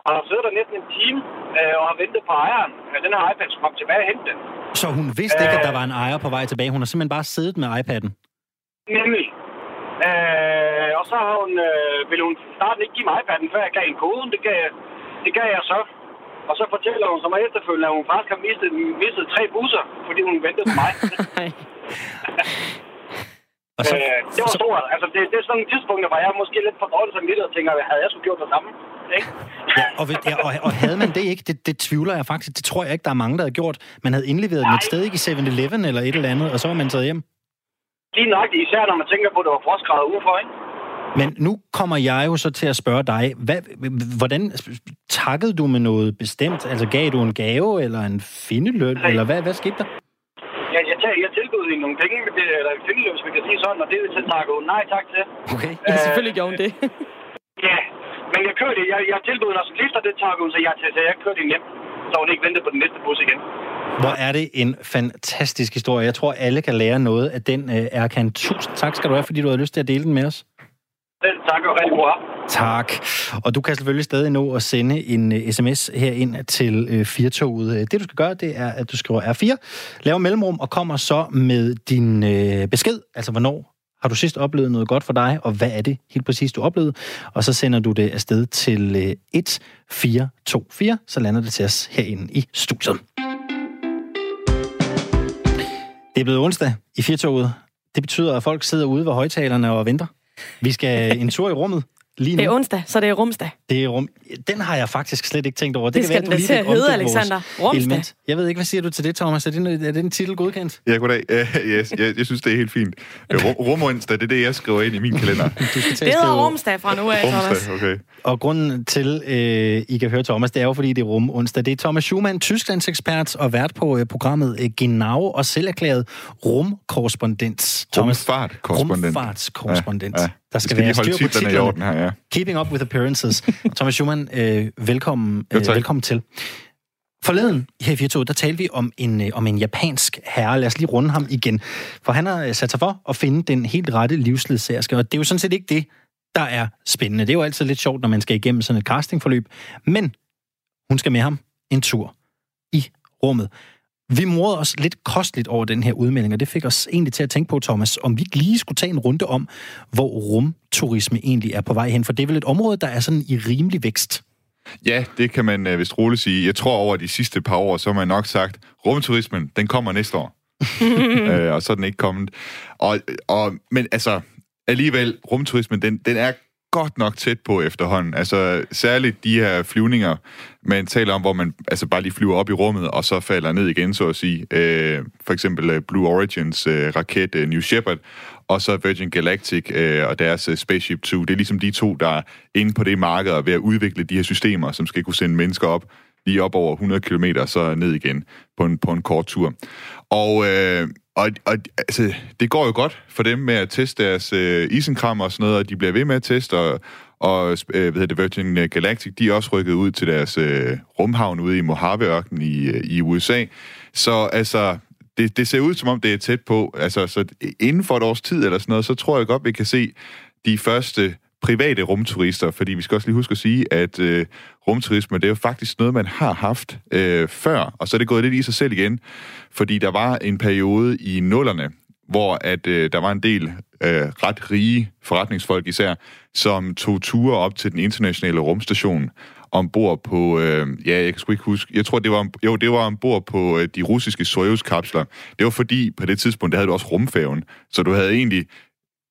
Og har siddet der næsten en time øh, og har ventet på ejeren. Ja, den her iPad skulle komme tilbage og hente den. Så hun vidste ikke, at der var en ejer på vej tilbage? Hun har simpelthen bare siddet med iPad'en? Nemlig. Øh, og så har hun, øh, ville hun starten ikke give mig iPad'en, før jeg gav en koden. Det gav, det gav jeg så. Og så fortæller hun som efterfølgende, at hun faktisk har mistet, mistet tre busser, fordi hun ventede på mig. Og så, øh, det var så, stort. Altså, det, det er sådan nogle tidspunkter, hvor jeg er måske lidt for dårlig som lidt og tænker, havde jeg skulle gjort det samme? Ikke? ja, og, ja, og, og havde man det ikke, det, det tvivler jeg faktisk, det tror jeg ikke, der er mange, der havde gjort. Man havde indleveret den et sted, ikke i 7-Eleven eller et eller andet, og så var man taget hjem. Lige nok, især når man tænker på, at det var frostgrader udenfor, ikke? Men nu kommer jeg jo så til at spørge dig, hvad, hvordan takkede du med noget bestemt? Altså gav du en gave eller en findeløn, Nej. eller hvad, hvad skete der? Ja, jeg, tager, jeg tilbød hende nogle penge, eller en findeløn, hvis vi kan sige sådan, og det vil til takke nej tak til. Okay. Ja, selvfølgelig gjorde hun det. ja, men jeg kørte, jeg, jeg tilbød hende også lift, og det takker hun så jeg til, så jeg kørte hende hjem, så hun ikke ventede på den næste bus igen. Hvor er det en fantastisk historie. Jeg tror, alle kan lære noget af den, uh, Erkan. Tusind tak skal du have, fordi du har lyst til at dele den med os. Selv tak, og rigtig god Tak. Og du kan selvfølgelig stadig nå at sende en uh, sms her ind til uh, Firtoget. Det du skal gøre, det er, at du skriver R4, laver mellemrum og kommer så med din uh, besked, altså hvornår har du sidst oplevet noget godt for dig, og hvad er det helt præcis, du oplevede? Og så sender du det afsted til uh, 1424, så lander det til os herinde i studiet. Det er blevet onsdag i Firtoget. Det betyder, at folk sidder ude ved højtalerne og venter. Vi skal en tur i rummet. Lige nu. Det er onsdag, så det er rumsdag. Det er rum. Den har jeg faktisk slet ikke tænkt over. Det, det skal kan være, at du lige hedde, Alexander. Rumsdag. Element. Jeg ved ikke, hvad siger du til det, Thomas? Er det, er det en titel godkendt? Ja, goddag. Uh, yes, jeg, jeg synes, det er helt fint. Rumonsdag, det er det, jeg skriver ind i min kalender. du skal det hedder rumsdag fra nu af, Thomas. Rumsdag, okay. Og grunden til, øh, I kan høre Thomas, det er jo, fordi det er rumonsdag. Det er Thomas Schumann, Tysklands ekspert og vært på øh, programmet øh, Genau og selv erklæret rumkorrespondent. Thomas, rumfartkorrespondent. Rumfartskorrespondent. Ja, ja. Der skal, skal være styr på titlerne. I orden her, ja. Keeping up with appearances. Thomas Schumann, øh, velkommen, øh, velkommen til. Forleden her i Virtual, der talte vi om en, øh, om en japansk herre. Lad os lige runde ham igen. For han har øh, sat sig for at finde den helt rette livsledsærske, og det er jo sådan set ikke det, der er spændende. Det er jo altid lidt sjovt, når man skal igennem sådan et castingforløb. Men hun skal med ham en tur i rummet. Vi morede os lidt kosteligt over den her udmelding, og det fik os egentlig til at tænke på, Thomas, om vi ikke lige skulle tage en runde om, hvor rumturisme egentlig er på vej hen. For det er vel et område, der er sådan i rimelig vækst. Ja, det kan man øh, vist roligt sige. Jeg tror over de sidste par år, så har man nok sagt, rumturismen, den kommer næste år. øh, og så er den ikke kommet. Og, og, men altså, alligevel, rumturismen, den, den er godt nok tæt på efterhånden. Altså særligt de her flyvninger, man taler om, hvor man altså bare lige flyver op i rummet, og så falder ned igen, så at sige. Øh, for eksempel øh, Blue Origins øh, raket øh, New Shepard, og så Virgin Galactic øh, og deres øh, Spaceship 2. Det er ligesom de to, der er inde på det marked og ved at udvikle de her systemer, som skal kunne sende mennesker op lige op over 100 km, så ned igen på en, på en kort tur. Og, øh, og, og altså, det går jo godt for dem med at teste deres øh, isenkram og sådan noget, og de bliver ved med at teste, og, og øh, hvad det, Virgin øh, Galactic, de er også rykket ud til deres øh, rumhavn ude i Mojave-ørkenen i, øh, i USA. Så altså, det, det ser ud som om, det er tæt på. Altså, så inden for et års tid eller sådan noget, så tror jeg godt, vi kan se de første private rumturister, fordi vi skal også lige huske at sige, at øh, rumturisme, det er jo faktisk noget, man har haft øh, før, og så er det gået lidt i sig selv igen, fordi der var en periode i nullerne, hvor at øh, der var en del øh, ret rige forretningsfolk især, som tog ture op til den internationale rumstation ombord på, øh, ja, jeg kan sgu ikke huske, jeg tror, det var, jo, det var ombord på øh, de russiske Soyuz-kapsler. Det var fordi, på det tidspunkt, der havde du også rumfærgen, så du havde egentlig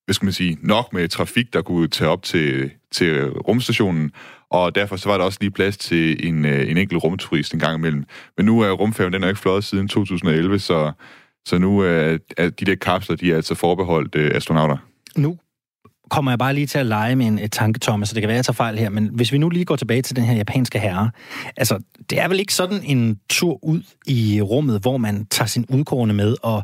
hvad skal man sige, nok med trafik, der kunne tage op til, til rumstationen, og derfor så var der også lige plads til en, øh, en enkelt rumturist en gang imellem. Men nu er rumfærgen, den er ikke fløjet siden 2011, så, så nu er, er de der kapsler, de er altså forbeholdt øh, astronauter. Nu kommer jeg bare lige til at lege med en et tanke, Thomas, så det kan være, at jeg tager fejl her, men hvis vi nu lige går tilbage til den her japanske herre, altså, det er vel ikke sådan en tur ud i rummet, hvor man tager sin udkårende med og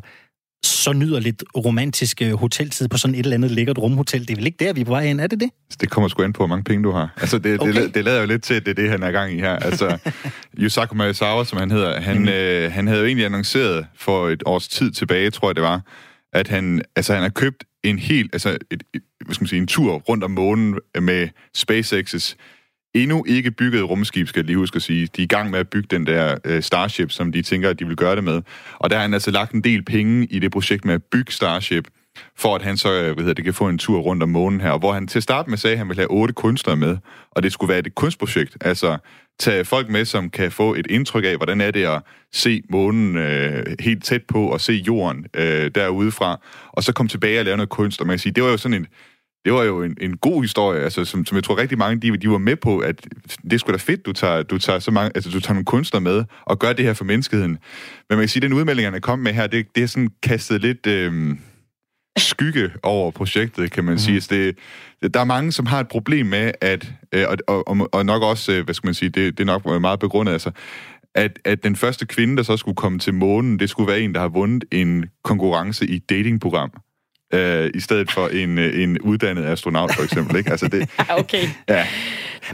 så nyder lidt romantisk øh, hoteltid på sådan et eller andet lækkert rumhotel. Det er vel ikke der, vi er på vej hen, er det det? Det kommer sgu an på, hvor mange penge du har. Altså, det, okay. det, det lader jo lidt til, at det er det, han er gang i her. Altså, Yusaku Maezawa, som han hedder, han, mm. øh, han havde jo egentlig annonceret for et års tid tilbage, tror jeg det var, at han, altså, han har købt en helt, altså, et, et, hvad skal man sige, en tur rundt om månen med SpaceX's endnu ikke bygget rumskib, skal jeg lige huske at sige. De er i gang med at bygge den der øh, Starship, som de tænker, at de vil gøre det med. Og der har han altså lagt en del penge i det projekt med at bygge Starship, for at han så øh, hvad hedder, det kan få en tur rundt om månen her, hvor han til start med sagde, at han ville have otte kunstnere med, og det skulle være et kunstprojekt. Altså tage folk med, som kan få et indtryk af, hvordan er det at se månen øh, helt tæt på, og se jorden øh, derudefra, og så komme tilbage og lave noget kunst. Og man kan sige, det var jo sådan en, det var jo en, en god historie, altså, som, som jeg tror rigtig mange, de, de var med på, at det er sgu da fedt, du tager, du tager, så mange, altså, du tager nogle kunstnere med og gør det her for menneskeheden. Men man kan sige, at den udmelding, han kom med her, det, det er sådan kastet lidt øh, skygge over projektet, kan man mm. sige. Altså, det, der er mange, som har et problem med, at, øh, og, og, og nok også, øh, hvad skal man sige, det, det er nok meget begrundet, altså, at, at den første kvinde, der så skulle komme til månen, det skulle være en, der har vundet en konkurrence i et datingprogram øh, i stedet for en, øh, en uddannet astronaut, for eksempel. Ikke? Altså det, okay. Ja.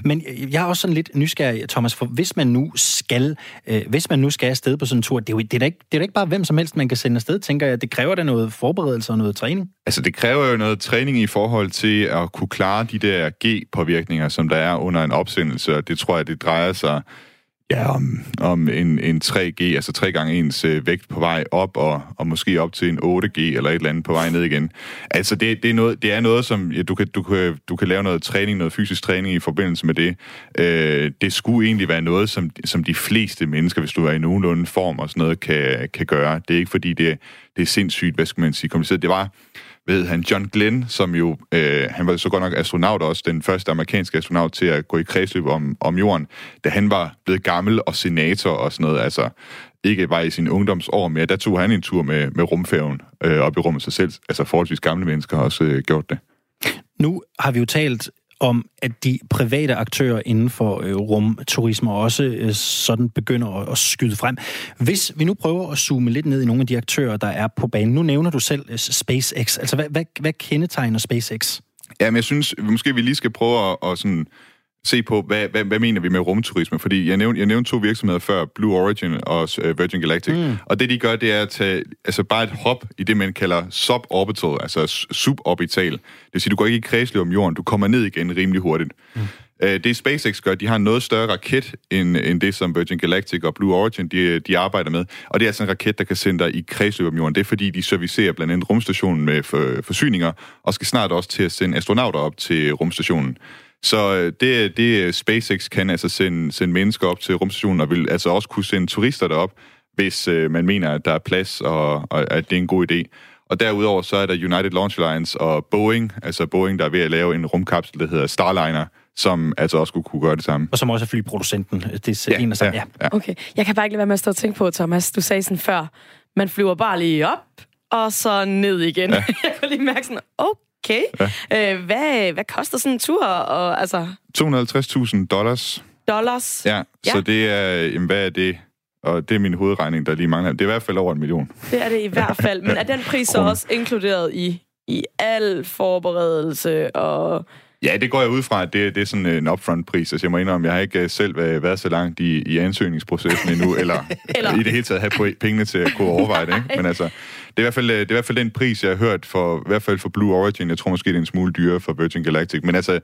Men jeg er også sådan lidt nysgerrig, Thomas, for hvis man nu skal, øh, hvis man nu skal afsted på sådan en tur, det er, jo, det, er da ikke, det er da ikke bare hvem som helst, man kan sende afsted, tænker jeg. Det kræver da noget forberedelse og noget træning. Altså, det kræver jo noget træning i forhold til at kunne klare de der G-påvirkninger, som der er under en opsendelse, og det tror jeg, det drejer sig Ja, om, om en, en 3G, altså 3 gange ens øh, vægt på vej op, og, og måske op til en 8G eller et eller andet på vej ned igen. Altså, det, det, er, noget, det er noget, som ja, du, kan, du, kan, du kan lave noget træning, noget fysisk træning i forbindelse med det. Øh, det skulle egentlig være noget, som, som de fleste mennesker, hvis du er i nogenlunde form og sådan noget, kan, kan gøre. Det er ikke fordi, det, det er sindssygt, hvad skal man sige, kompliceret. Det var ved han John Glenn, som jo, øh, han var så godt nok astronaut også, den første amerikanske astronaut til at gå i kredsløb om, om jorden, da han var blevet gammel og senator og sådan noget, altså ikke var i sin ungdomsår mere, der tog han en tur med, med rumfærgen øh, op i rummet sig selv. Altså forholdsvis gamle mennesker har også øh, gjort det. Nu har vi jo talt om, at de private aktører inden for øh, rumturisme også øh, sådan begynder at, at skyde frem. Hvis vi nu prøver at zoome lidt ned i nogle af de aktører, der er på banen. Nu nævner du selv øh, SpaceX. Altså, hvad, hvad, hvad kendetegner SpaceX? Ja, men jeg synes, måske vi lige skal prøve at, at sådan se på, hvad, hvad, hvad mener vi med rumturisme? Fordi jeg nævnte, jeg nævnte to virksomheder før, Blue Origin og uh, Virgin Galactic. Mm. Og det, de gør, det er at tage altså bare et hop i det, man kalder suborbital, altså suborbital. Det vil sige, du går ikke i kredsløb om jorden, du kommer ned igen rimelig hurtigt. Mm. Uh, det SpaceX gør, de har en noget større raket, end, end det, som Virgin Galactic og Blue Origin, de, de arbejder med. Og det er altså en raket, der kan sende dig i kredsløb om jorden. Det er fordi, de servicerer blandt andet rumstationen med for, forsyninger, og skal snart også til at sende astronauter op til rumstationen. Så øh, det, det SpaceX kan altså sende, sende mennesker op til rumstationen, og vil altså også kunne sende turister derop, hvis øh, man mener, at der er plads, og, og at det er en god idé. Og derudover så er der United Launch Alliance og Boeing, altså Boeing, der er ved at lave en rumkapsel, der hedder Starliner, som altså også skulle kunne gøre det samme. Og som også er flyproducenten. Det er ja, en og samme. Ja, ja. Okay. Jeg kan bare ikke lade være med at stå og tænke på, Thomas. Du sagde sådan før, man flyver bare lige op, og så ned igen. Ja. jeg kunne lige mærke sådan, okay Okay. Ja. Øh, hvad, hvad koster sådan en tur? Og, altså... 250.000 dollars. Dollars? Ja, ja, så det er, jamen, hvad er det? Og det er min hovedregning, der lige mangler. Det er i hvert fald over en million. Det er det i hvert fald. Men er den pris så også inkluderet i, i al forberedelse og... Ja, det går jeg ud fra, at det, det er sådan en upfront-pris. Altså, jeg må indrømme, jeg har ikke selv været så langt i, i ansøgningsprocessen endnu, eller, eller i det hele taget have pengene til at kunne overveje det. Ikke? Men altså, det er, i hvert fald, det er i hvert fald den pris, jeg har hørt for, i hvert fald for Blue Origin. Jeg tror måske, det er en smule dyrere for Virgin Galactic. Men altså,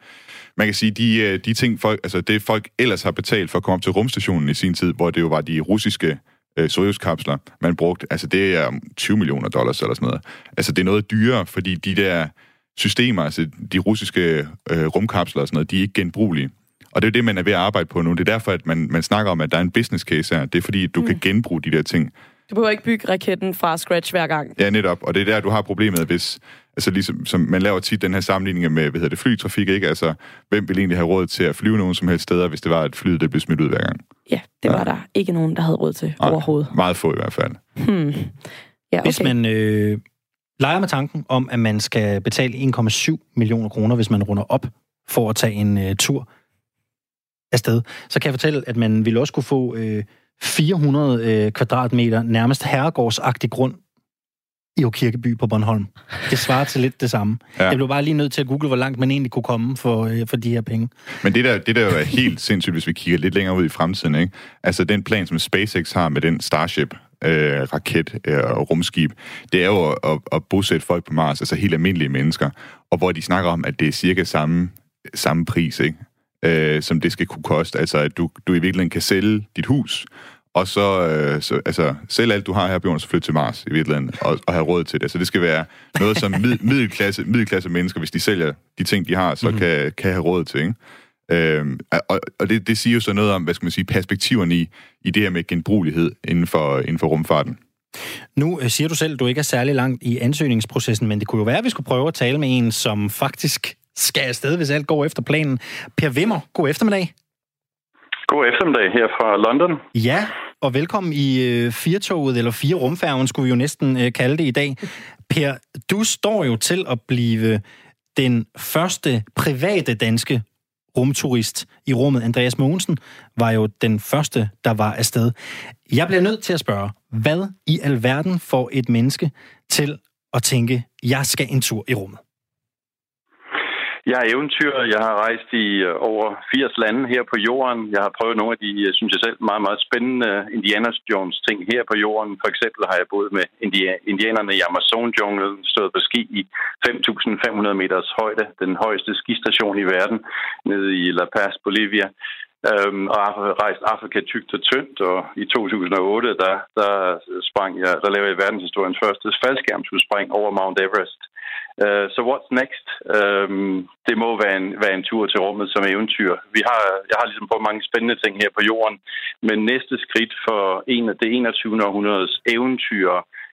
man kan sige, de, øh, de ting, folk, altså det folk ellers har betalt for at komme op til rumstationen i sin tid, hvor det jo var de russiske øh, Soyuz-kapsler, man brugte, altså det er 20 millioner dollars eller sådan noget. Altså det er noget dyrere, fordi de der systemer, altså de russiske øh, rumkapsler og sådan noget, de er ikke genbrugelige. Og det er det, man er ved at arbejde på nu. Det er derfor, at man, man snakker om, at der er en business case her. Det er fordi, du mm. kan genbruge de der ting. Du behøver ikke bygge raketten fra scratch hver gang. Ja, netop. Og det er der, du har problemet, hvis... Altså ligesom, som man laver tit den her sammenligning med, hvad hedder det, flytrafik, ikke? Altså, hvem vil egentlig have råd til at flyve nogen som helst steder, hvis det var, at flyet det blev smidt ud hver gang? Ja, det var ja. der ikke nogen, der havde råd til Nej, overhovedet. meget få i hvert fald. Hmm. Ja, okay. Hvis man øh, leger med tanken om, at man skal betale 1,7 millioner kroner, hvis man runder op for at tage en øh, tur afsted, så kan jeg fortælle, at man ville også kunne få øh, 400 øh, kvadratmeter nærmest herregårdsagtig grund i Kirkeby på Bornholm. Det svarer til lidt det samme. Ja. Jeg blev bare lige nødt til at google, hvor langt man egentlig kunne komme for, øh, for de her penge. Men det der, det der er helt sindssygt, hvis vi kigger lidt længere ud i fremtiden, ikke? altså den plan, som SpaceX har med den Starship, øh, raket øh, og rumskib, det er jo at, at, at bosætte folk på Mars, altså helt almindelige mennesker, og hvor de snakker om, at det er cirka samme, samme pris, ikke? Øh, som det skal kunne koste. Altså, at du, du i virkeligheden kan sælge dit hus, og så, øh, så altså, selv alt du har her, Bjørn, så flytte til Mars i virkeligheden, og, og have råd til det. Så det skal være noget, som mid, middelklasse, middelklasse mennesker, hvis de sælger de ting, de har, så mm-hmm. kan, kan have råd til, ikke? Øhm, og og det, det siger jo så noget om, hvad skal man sige, perspektiverne i, i det her med genbrugelighed inden for, inden for rumfarten. Nu øh, siger du selv, at du ikke er særlig langt i ansøgningsprocessen, men det kunne jo være, at vi skulle prøve at tale med en, som faktisk skal afsted, hvis alt går efter planen. Per Wimmer, god eftermiddag. God eftermiddag her fra London. Ja, og velkommen i øh, Firtoget, eller Fire Rumfærgen, skulle vi jo næsten øh, kalde det i dag. Per, du står jo til at blive den første private danske rumturist i rummet. Andreas Mogensen var jo den første, der var afsted. Jeg bliver nødt til at spørge, hvad i alverden får et menneske til at tænke, jeg skal en tur i rummet? Jeg er eventyr. Jeg har rejst i øh, over 80 lande her på jorden. Jeg har prøvet nogle af de, øh, synes jeg selv, meget, meget spændende Indiana Jones ting her på jorden. For eksempel har jeg boet med indianerne i Amazon-junglen, stået på ski i 5.500 meters højde, den højeste skistation i verden, nede i La Paz, Bolivia. Øhm, og har rejst Afrika tykt og tyndt, og i 2008, der, der, sprang jeg, der lavede jeg verdenshistoriens første faldskærmsudspring over Mount Everest. Uh, så so what's next? Um, det må være en, være en tur til rummet som eventyr. Vi har, jeg har ligesom på mange spændende ting her på jorden, men næste skridt for en af det 21. århundredes eventyr,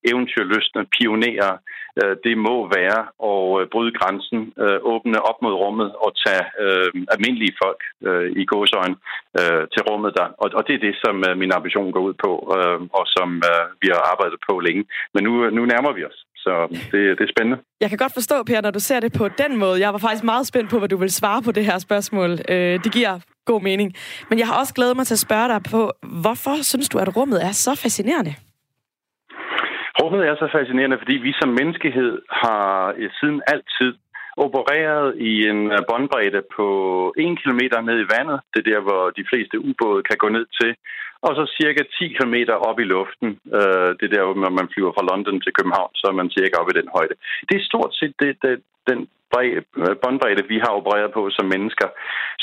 eventyrløsne pionerer, uh, det må være at øh, bryde grænsen, uh, åbne op mod rummet og tage uh, almindelige folk uh, i gåsøjne uh, til rummet der. Og, og det er det, som uh, min ambition går ud på, uh, og som uh, vi har arbejdet på længe. Men nu, nu nærmer vi os. Så det, det er spændende. Jeg kan godt forstå, Per, når du ser det på den måde. Jeg var faktisk meget spændt på, hvad du vil svare på det her spørgsmål. Øh, det giver god mening. Men jeg har også glædet mig til at spørge dig på, hvorfor synes du, at rummet er så fascinerende? Rummet er så fascinerende, fordi vi som menneskehed har siden altid opereret i en båndbredde på 1 km ned i vandet. Det er der, hvor de fleste ubåde kan gå ned til. Og så cirka 10 km op i luften. Øh, det er der, når man flyver fra London til København, så er man cirka op i den højde. Det er stort set det, det, den båndbredde, vi har opereret på som mennesker.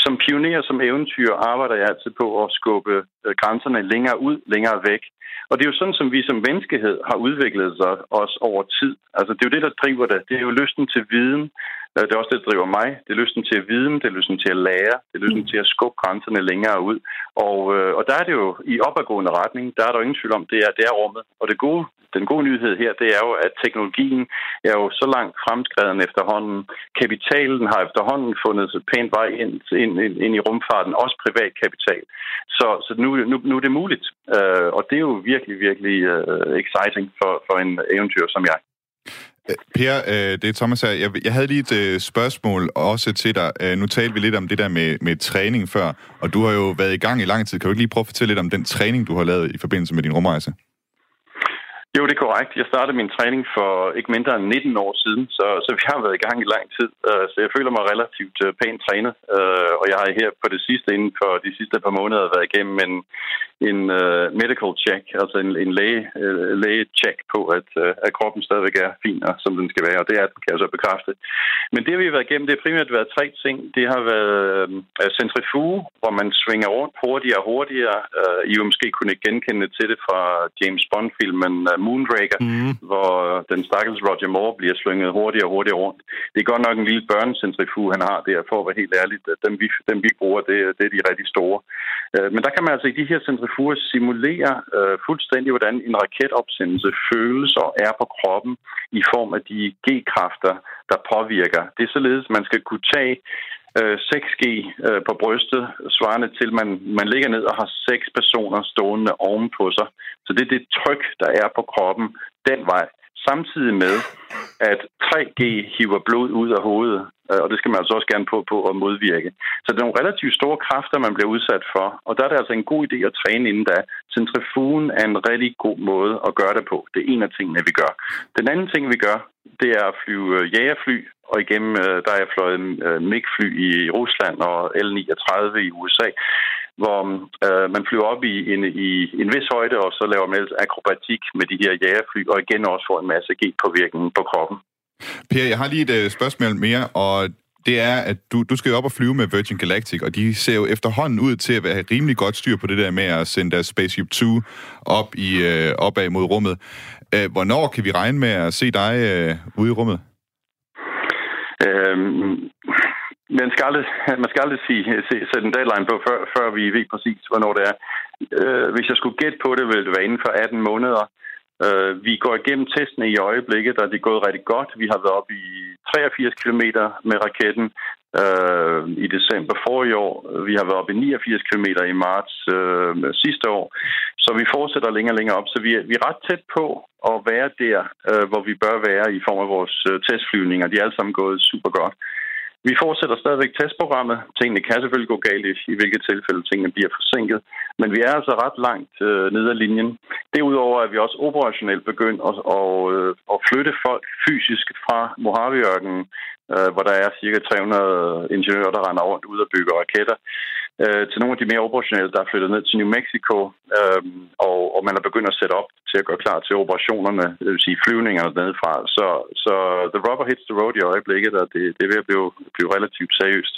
Som pioner, som eventyr, arbejder jeg altid på at skubbe grænserne længere ud, længere væk. Og det er jo sådan, som vi som menneskehed har udviklet sig os over tid. Altså, det er jo det, der driver det. Det er jo lysten til viden. Øh, det er også det, der driver mig. Det er lysten til at viden, det er lysten til at lære, det er lysten mm. til at skubbe grænserne længere ud. Og, øh, og der er det jo i opadgående retning, der er der jo ingen tvivl om, det er, det er rummet. Og det gode, den gode nyhed her, det er jo, at teknologien er jo så langt fremskreden efterhånden. Kapitalen har efterhånden fundet sig pænt vej ind, ind, ind, ind i rumfarten, også privat kapital. Så, så nu, nu, nu er det muligt. Uh, og det er jo virkelig, virkelig uh, exciting for, for en eventyr som jeg. Øh, per, det er Thomas her. Jeg, havde lige et spørgsmål også til dig. Nu talte vi lidt om det der med, med træning før, og du har jo været i gang i lang tid. Kan du ikke lige prøve at fortælle lidt om den træning, du har lavet i forbindelse med din rumrejse? Jo, det er korrekt. Jeg startede min træning for ikke mindre end 19 år siden, så, så vi har været i gang i lang tid. Øh, så jeg føler mig relativt øh, pænt trænet, øh, og jeg har her på det sidste, inden for de sidste par måneder, været igennem en, en uh, medical check, altså en, en læge, uh, læge-check på, at, uh, at kroppen stadigvæk er fin, og som den skal være, og det er den, kan jeg så bekræfte. Men det, vi har været igennem, det har primært været tre ting. Det har været uh, centrifuge, hvor man svinger rundt hurtigere og hurtigere. Uh, I jo måske kunne genkende til det fra James Bond-filmen uh, Moonraker, mm. hvor den stakkels Roger Moore bliver svunget hurtigere og hurtigere rundt. Det er godt nok en lille børnecentrifuge, han har der, for at være helt ærlig. Dem vi, dem vi bruger, det, det er de rigtig store. Uh, men der kan man altså i de her centrifuge centrifuger simulerer øh, fuldstændig, hvordan en raketopsendelse føles og er på kroppen i form af de G-kræfter, der påvirker. Det er således, at man skal kunne tage øh, 6G øh, på brystet, svarende til, at man, man ligger ned og har seks personer stående ovenpå sig. Så det er det tryk, der er på kroppen den vej samtidig med, at 3G hiver blod ud af hovedet, øh, og det skal man altså også gerne på, på at modvirke. Så det er nogle relativt store kræfter, man bliver udsat for, og der er det altså en god idé at træne inden da. Centrifugen er en rigtig god måde at gøre det på. Det er en af tingene, vi gør. Den anden ting, vi gør, det er at flyve øh, jægerfly, og igennem øh, der er jeg fløjet øh, MiG-fly i Rusland og L-39 i USA hvor øh, man flyver op i en, i en vis højde, og så laver man akrobatik med de her jægerfly, og igen også får en masse G-påvirkning på kroppen. Per, jeg har lige et øh, spørgsmål mere, og det er, at du, du skal jo op og flyve med Virgin Galactic, og de ser jo efterhånden ud til at have rimelig godt styr på det der med at sende deres Spaceship 2 op i, øh, opad mod rummet. Øh, hvornår kan vi regne med at se dig øh, ude i rummet? Øhm, man skal aldrig, man skal aldrig sige, se, sætte en deadline på, før, før vi ved præcis, hvornår det er. Øh, hvis jeg skulle gætte på det, ville det være inden for 18 måneder. Øh, vi går igennem testene i øjeblikket, og det er gået rigtig godt. Vi har været op i 83 km med raketten øh, i december forrige år. Vi har været oppe i 89 km i marts øh, sidste år. Så vi fortsætter længere og længere op. Så vi er, vi er ret tæt på at være der, øh, hvor vi bør være i form af vores øh, testflyvninger. De er alle sammen gået super godt. Vi fortsætter stadigvæk testprogrammet. Tingene kan selvfølgelig gå galt i, i hvilke tilfælde tingene bliver forsinket, men vi er altså ret langt øh, ned ad linjen. Derudover er vi også operationelt begyndt at, at, øh, at flytte folk fysisk fra Mojaveørkenen, øh, hvor der er cirka 300 ingeniører, der render rundt ud og bygger raketter, øh, til nogle af de mere operationelle, der er flyttet ned til New Mexico, øh, og, og man er begyndt at sætte op til at gøre klar til operationerne, det vil sige flyvningerne nedefra. Så, så the rubber hits the road i øjeblikket, og det, det er ved at blive, blive relativt seriøst.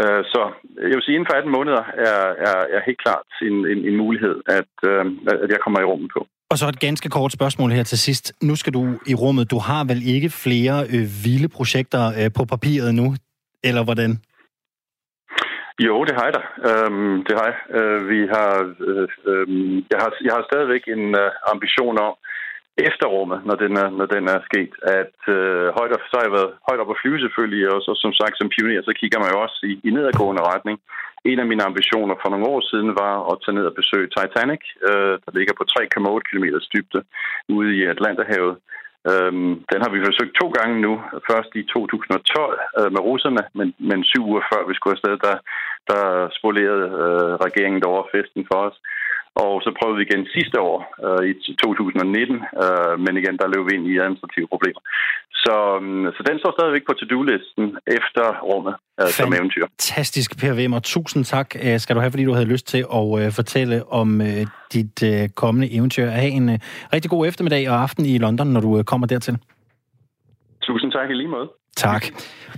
Øh, så jeg vil sige, inden for 18 måneder er, er, er helt klart en, en, en mulighed, at, øh, at jeg kommer i rummet på. Og så et ganske kort spørgsmål her til sidst. Nu skal du i rummet. Du har vel ikke flere øh, vilde projekter øh, på papiret nu, eller hvordan? Jo, det har jeg da. Øhm, det har jeg. Øh, vi har, øh, øh, jeg har, jeg har stadigvæk en øh, ambition om, efter rummet, når den er, når den er sket, at øh, højt op, så har jeg været højt op at flyve selvfølgelig, og så som sagt som pioner, så kigger man jo også i, i nedadgående retning. En af mine ambitioner for nogle år siden var at tage ned og besøge Titanic, øh, der ligger på 3,8 km dybde ude i Atlanterhavet. Øhm, den har vi forsøgt to gange nu. Først i 2012 øh, med russerne, men, men syv uger før vi skulle afsted, der, der spolerede øh, regeringen over festen for os. Og så prøvede vi igen sidste år, øh, i 2019, øh, men igen, der løb vi ind i administrative problemer. Så, øh, så den står stadigvæk på to-do-listen efter rummet øh, som eventyr. Fantastisk, Per Wimmer. Tusind tak øh, skal du have, fordi du havde lyst til at øh, fortælle om øh, dit øh, kommende eventyr. Ha' en øh, rigtig god eftermiddag og aften i London, når du øh, kommer dertil. Tusind tak i lige måde. Tak.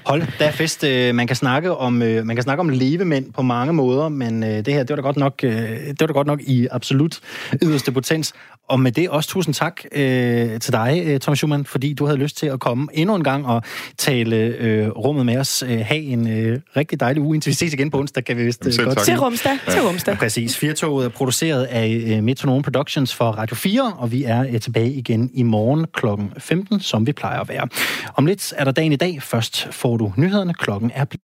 Hold da fest. Øh, man kan snakke om øh, man kan snakke om levemænd på mange måder, men øh, det her det var da godt nok det var da godt nok i absolut yderste potens. Og med det også tusind tak øh, til dig, Thomas Schumann, fordi du havde lyst til at komme endnu en gang og tale øh, rummet med os. Øh, have en øh, rigtig dejlig uge, indtil vi ses igen på onsdag, kan vi vist øh, godt Til Rumstad. Ja. Til Rumstad. Præcis. Firtoget er produceret af øh, Metronome Productions for Radio 4, og vi er øh, tilbage igen i morgen kl. 15, som vi plejer at være. Om lidt er der dagen i dag. Først får du nyhederne. Klokken er